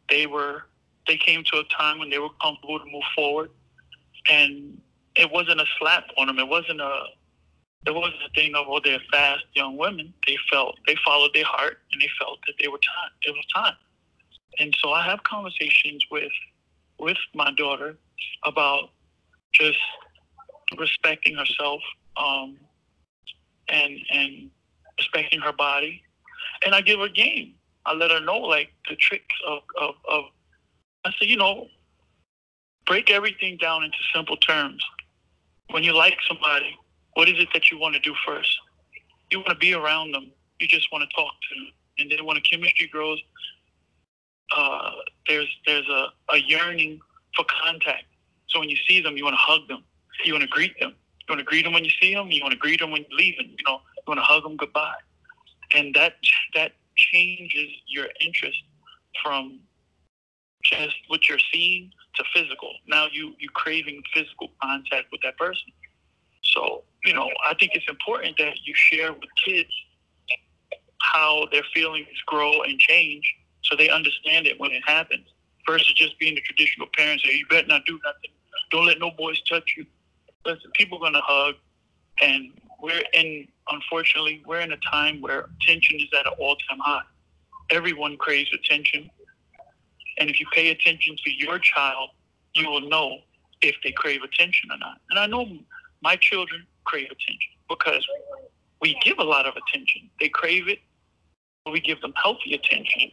they were they came to a time when they were comfortable to move forward, and it wasn't a slap on them. It wasn't a it wasn't a thing of oh they're fast young women. They felt they followed their heart, and they felt that they were time. It was time, and so I have conversations with with my daughter about just respecting herself. Um, and and respecting her body. And I give her game. I let her know like the tricks of, of, of I say, you know, break everything down into simple terms. When you like somebody, what is it that you want to do first? You want to be around them. You just want to talk to them. And then when the chemistry grows, uh, there's there's a, a yearning for contact. So when you see them, you want to hug them. You want to greet them. You want to greet them when you see them. You want to greet them when you're leaving. You know, you want to hug them goodbye, and that that changes your interest from just what you're seeing to physical. Now you you craving physical contact with that person. So you know, I think it's important that you share with kids how their feelings grow and change, so they understand it when it happens. Versus just being the traditional parents, say you better not do nothing. Don't let no boys touch you listen, people are gonna hug, and we're in. Unfortunately, we're in a time where attention is at an all-time high. Everyone craves attention, and if you pay attention to your child, you will know if they crave attention or not. And I know my children crave attention because we give a lot of attention. They crave it, but we give them healthy attention.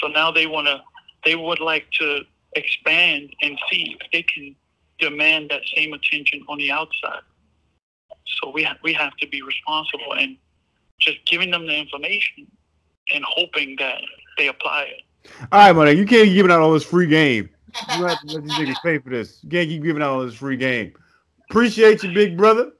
So now they want to, they would like to expand and see if they can demand that same attention on the outside. So we ha- we have to be responsible and just giving them the information and hoping that they apply it. All right, money. You can't keep giving out all this free game. (laughs) You have to let these niggas pay for this. You can't keep giving out all this free game. Appreciate you, big brother.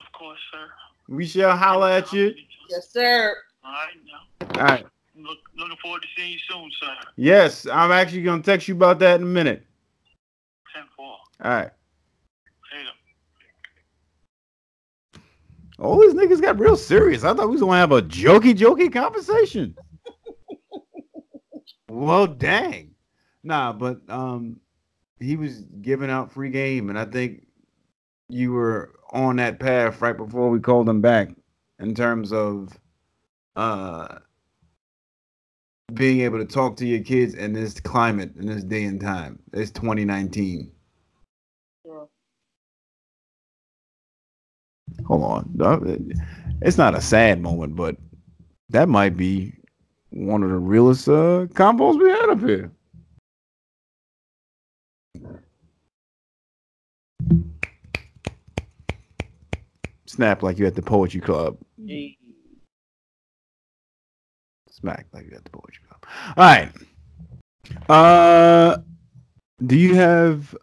Of course, sir. We shall holla at you. Yes, sir. All right, now. All right. Look, looking forward to seeing you soon, sir. Yes, I'm actually gonna text you about that in a minute. 10 4. All right. Later. All these niggas got real serious. I thought we was gonna have a jokey, jokey conversation. well, dang. Nah, but um, he was giving out free game, and I think you were on that path right before we called him back in terms of uh being able to talk to your kids in this climate in this day and time. It's 2019. Sure. Hold on. It's not a sad moment, but that might be one of the realest uh, combos we had up here. Snap like you at the poetry club. Smack like you at the poetry club. All right. Uh, Do you have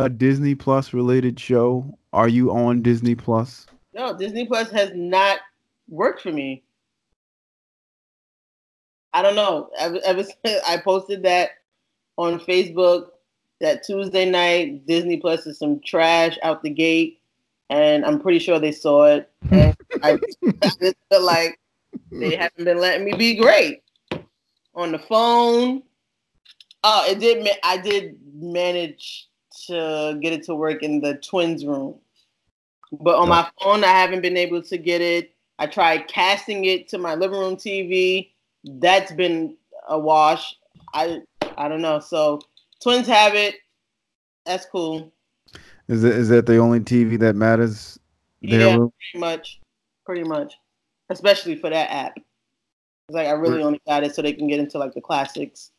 a Disney Plus related show? Are you on Disney Plus? No, Disney Plus has not worked for me. I don't know. Ever, ever (laughs) since I posted that on Facebook that Tuesday night, Disney Plus is some trash out the gate, and I'm pretty sure they saw it. And I, just feel like they (laughs) haven't been letting me be great on the phone. Oh, it did. ma- I did manage to get it to work in the twins' room, but on my phone, I haven't been able to get it. I tried casting it to my living room TV. That's been a wash. I I don't know. So twins have it. That's cool. Is it is that the only TV that matters? There, Yeah. Pretty much. Pretty much. Especially for that app. It's like I really only got it so they can get into like the classics.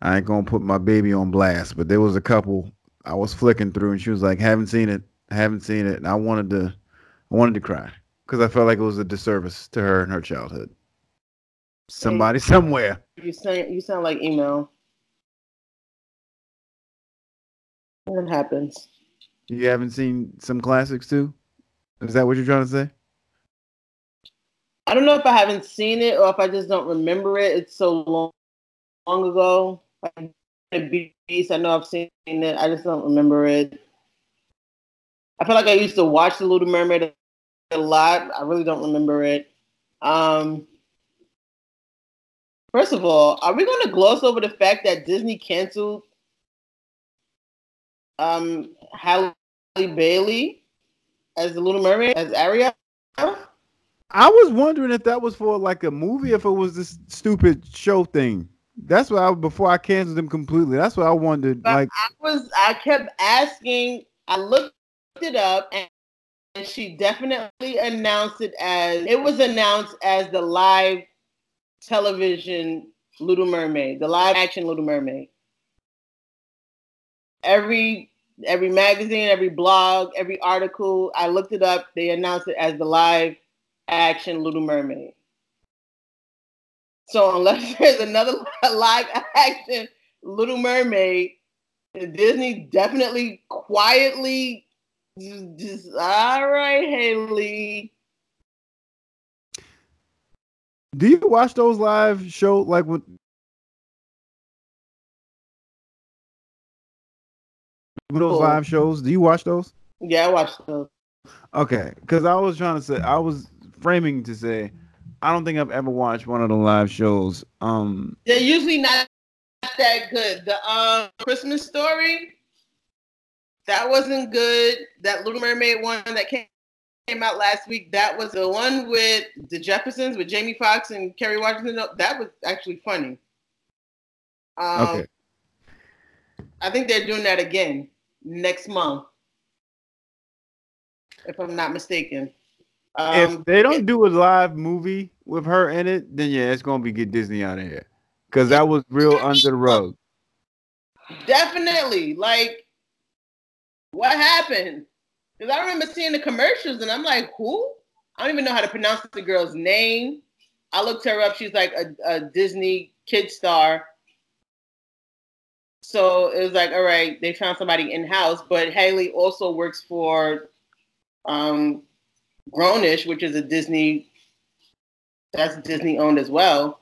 I ain't gonna put my baby on blast, but there was a couple I was flicking through, and she was like, "Haven't seen it, haven't seen it," and I wanted to, I wanted to cry because I felt like it was a disservice to her and her childhood. Somebody (laughs) somewhere. You sound you sound like email. It happens. You haven't seen some classics too? Is that what you're trying to say? I don't know if I haven't seen it or if I just don't remember it. It's so long, long ago. Like, the Beast, I know I've seen it. I just don't remember it. I feel like I used to watch The Little Mermaid a lot. I really don't remember it. Um, first of all, are we going to gloss over the fact that Disney canceled um, Halle Bailey as The Little Mermaid, as Ariel? I was wondering if that was for like a movie, if it was this stupid show thing. That's what I before I canceled them completely. That's what I wondered. But Like, I was I kept asking. I looked it up, and, and she definitely announced it as it was announced as the live television Little Mermaid, the live action Little Mermaid. Every every magazine, every blog, every article, I looked it up. They announced it as the live action Little Mermaid. So unless (laughs) there's another (laughs) live action Little Mermaid, Disney definitely quietly just, just all right, Halle. do you watch those live show like with those Cool. live shows? Do you watch those? Yeah, I watch those. Okay, because I was trying to say, I was framing to say, I don't think I've ever watched one of the live shows. Um, They're usually not that good. The um Christmas story, that wasn't good. That Little Mermaid one that came came out last week, that was the one with the Jeffersons with Jamie Foxx and Kerry Washington. That was actually funny. Um, okay, I think they're doing that again next month, if I'm not mistaken. Um, if they don't do a live movie with her in it, then yeah, it's gonna be get Disney out of here, because that was real under the rug. definitely, like, what happened? Because I remember seeing the commercials, and I'm like, who? I don't even know how to pronounce the girl's name. I looked her up. She's like a, a Disney kid star. So it was like, all right, they found somebody in house, but Halle also works for um, Grown-ish, which is a Disney that's Disney owned as well.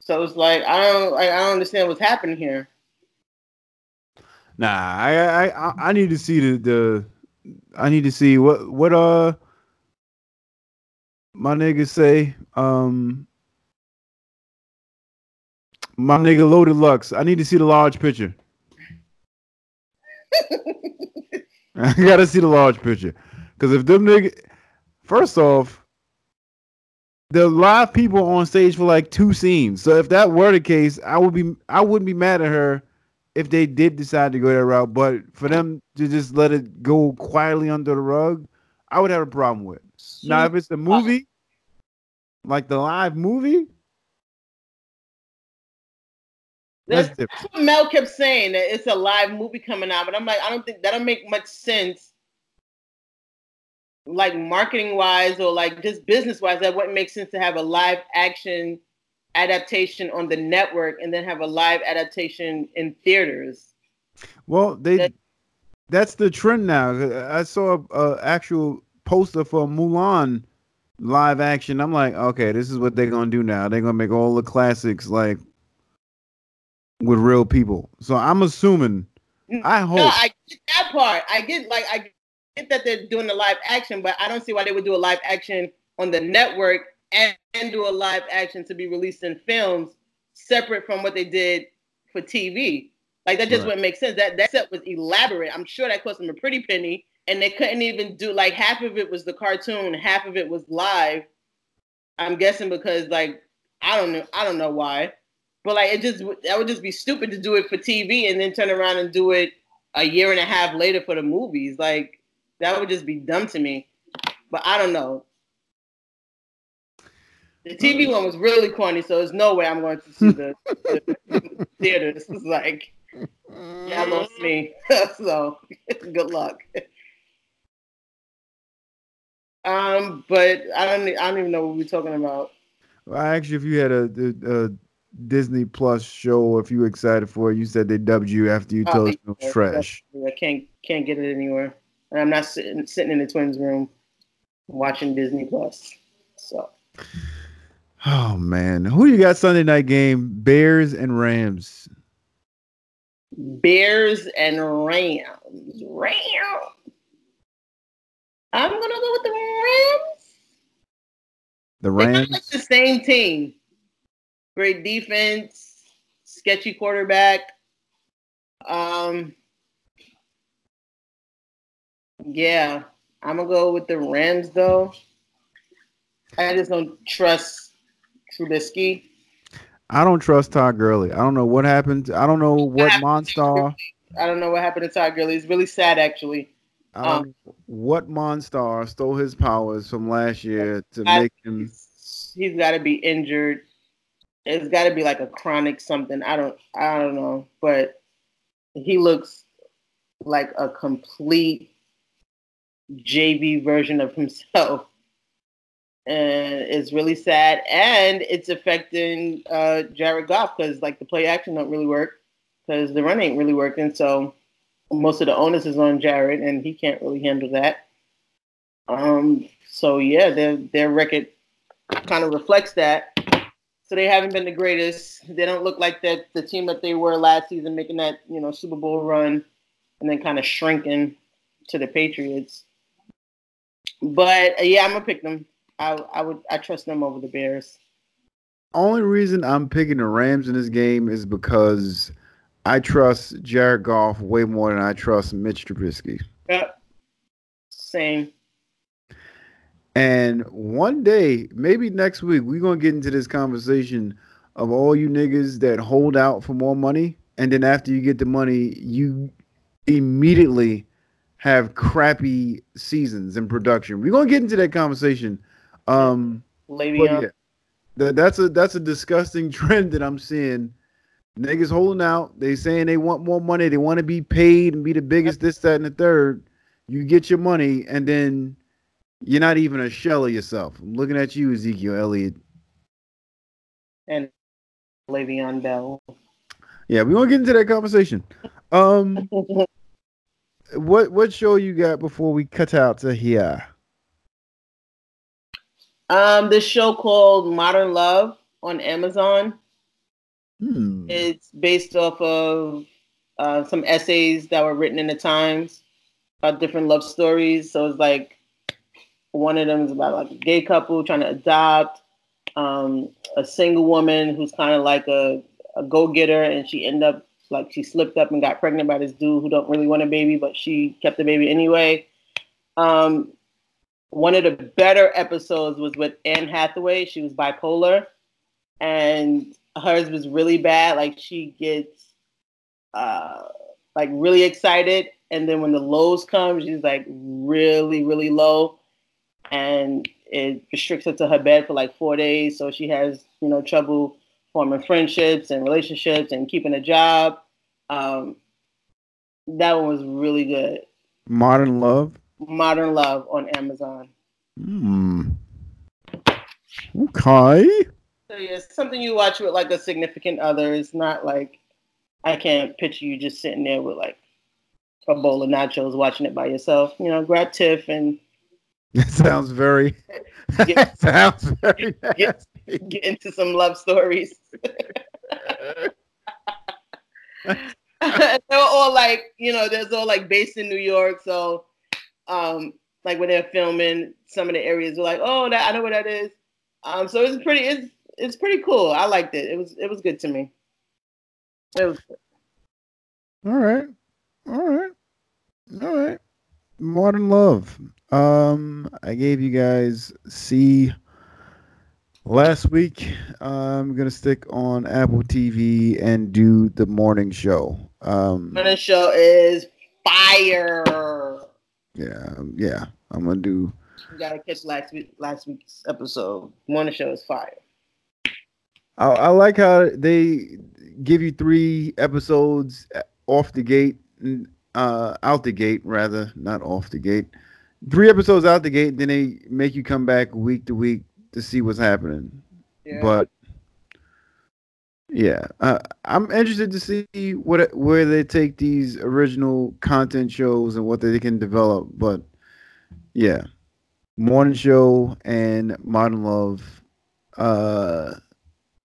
So it's like I don't I, I don't understand what's happening here. Nah, I I I, need to see the the I need to see what what uh my niggas say. Um my nigga loaded Lux. I need to see the large picture. (laughs) (laughs) I gotta see the large picture. Cause if them nigga first off, the live people on stage for like two scenes. So if that were the case, I would be I wouldn't be mad at her if they did decide to go that route. But for them to just let it go quietly under the rug, I would have a problem with. Now if it's the movie, like the live movie, that's That's, different. that's what Mel kept saying that it's a live movie coming out, but I'm like, I don't think that don't make much sense. Like marketing wise or like just business wise, that wouldn't make sense to have a live action adaptation on the network and then have a live adaptation in theaters. Well, they That- that's the trend now. I saw a, a actual poster for Mulan live action. I'm like, okay, this is what they're gonna do now. They're gonna make all the classics like with real people. So I'm assuming. Mm, I hope. No, I get that part. I get like I get that they're doing the live action, but I don't see why they would do a live action on the network and, and do a live action to be released in films separate from what they did for TV. Like that just Right. wouldn't make sense. That that set was elaborate. I'm sure that cost them a pretty penny, and they couldn't even do like half of it was the cartoon, half of it was live. I'm guessing because like I don't know, I don't know why, but like it just that would just be stupid to do it for TV and then turn around and do it a year and a half later for the movies. Like that would just be dumb to me. But I don't know. The TV one was really corny, so there's no way I'm going to see the, the (laughs) theaters. It's like y'all lost me. (laughs) so (laughs) good luck. Um, but I don't. I don't even know what we're talking about. I asked you if you had a, a, a Disney Plus show, if you were excited for it. You said they dubbed you after you Oh, told us it was trash. I can't can't get it anywhere, and I'm not sitting sitting in the twins' room watching Disney Plus. So Oh man, who you got Sunday night game? Bears and Rams. Bears and Rams. Rams. I'm gonna go with the Rams. The They're kind of Rams. like the same team. Great defense, sketchy quarterback. Um, yeah, I'm gonna go with the Rams though. I just don't trust Trubisky. I don't trust Todd Gurley. I don't know what happened. I don't know what Monstar. I don't know what happened to Todd Gurley. It's really sad, actually. Don't what Monstar stole his powers from last year to I- make him. He's got to be injured. It's got to be like a chronic something. I don't. I don't know, but he looks like a complete JV version of himself, (laughs) and it's really sad. And it's affecting uh, Jared Goff because like the play action don't really work because the run ain't really working. So most of the onus is on Jared, and he can't really handle that. Um. So yeah, their their record kind of reflects that. So they haven't been the greatest. They don't look like that the team that they were last season, making that you know Super Bowl run, and then kind of shrinking to the Patriots. But uh, yeah, I'm gonna pick them. I I would I trust them over the Bears. Only reason I'm picking the Rams in this game is because I trust Jared Goff way more than I trust Mitch Trubisky. Yep. Same. And one day, maybe next week, we're gonna get into this conversation of all you niggas that hold out for more money, and then after you get the money, you immediately have crappy seasons in production. We're gonna get into that conversation. Um, but Le'Veon. yeah, that, that's a that's a disgusting (laughs) trend that I'm seeing. Niggas holding out. They saying they want more money. They want to be paid and be the biggest. This, that, and the third. You get your money, and then you're not even a shell of yourself. I'm looking at you, Ezekiel Elliott. and Le'Veon Bell. Yeah, we gonna get into that conversation. Um, (laughs) what what show you got before we cut out to here? um, this show called Modern Love on Amazon. Hmm. It's based off of uh, some essays that were written in the Times about different love stories. So it's like one of them is about like a gay couple trying to adopt, um, a single woman who's kind of like a, a go getter, and she end up like she slipped up and got pregnant by this dude who don't really want a baby, but she kept the baby anyway. Um, one of the better episodes was with Anne Hathaway. She was bipolar, and hers was really bad. Like she gets uh, like really excited, and then when the lows come, she's like really, really low, and it restricts her to her bed for like four days. So she has you know trouble forming friendships and relationships and keeping a job. Um, that one was really good. Modern Love. Modern Love on Amazon. Hmm. Okay. So yeah, it's something you watch with like a significant other. It's not like I can't picture you just sitting there with like a bowl of nachos watching it by yourself. You know, grab Tiff and That sounds very. Yeah. that (laughs) sounds very. Nasty. get into some love stories. (laughs) they're all like, you know, there's all like based in New York. So, um, like when they're filming, some of the areas are like, oh, that I know where that is. Um, so it's pretty, it's it's pretty cool. I liked it. It was it was good to me. It was All right. All right. All right. Modern Love. Um, I gave you guys See last week. I'm gonna stick on Apple TV and do the morning show. Um, the show is fire. yeah, yeah. I'm gonna do. You gotta catch last week last week's episode. Morning show is fire. I, I like how they give you three episodes off the gate, uh, out the gate rather, not off the gate. Three episodes out the gate, then they make you come back week to week to see what's happening. Yeah. But yeah, uh, I'm interested to see what where they take these original content shows and what they can develop. But yeah, morning show and modern love. Uh,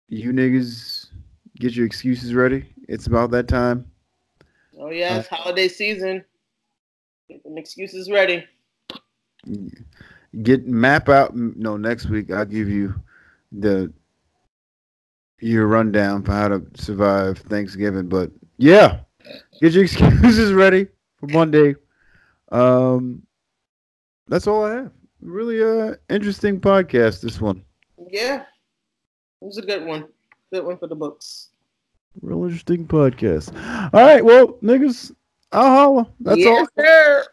you niggas get your excuses ready. It's about that time. Oh yes, it's holiday season. Get them excuses ready. Get map out. No, next week I'll give you the your rundown for how to survive Thanksgiving. But yeah, get your (laughs) excuses ready for Monday. Um, that's all I have. Really, uh, interesting podcast. This one, Yeah. It was a good one. Good one for the books. Real interesting podcast. All right, well, niggas, I'll holla. That's all. sir.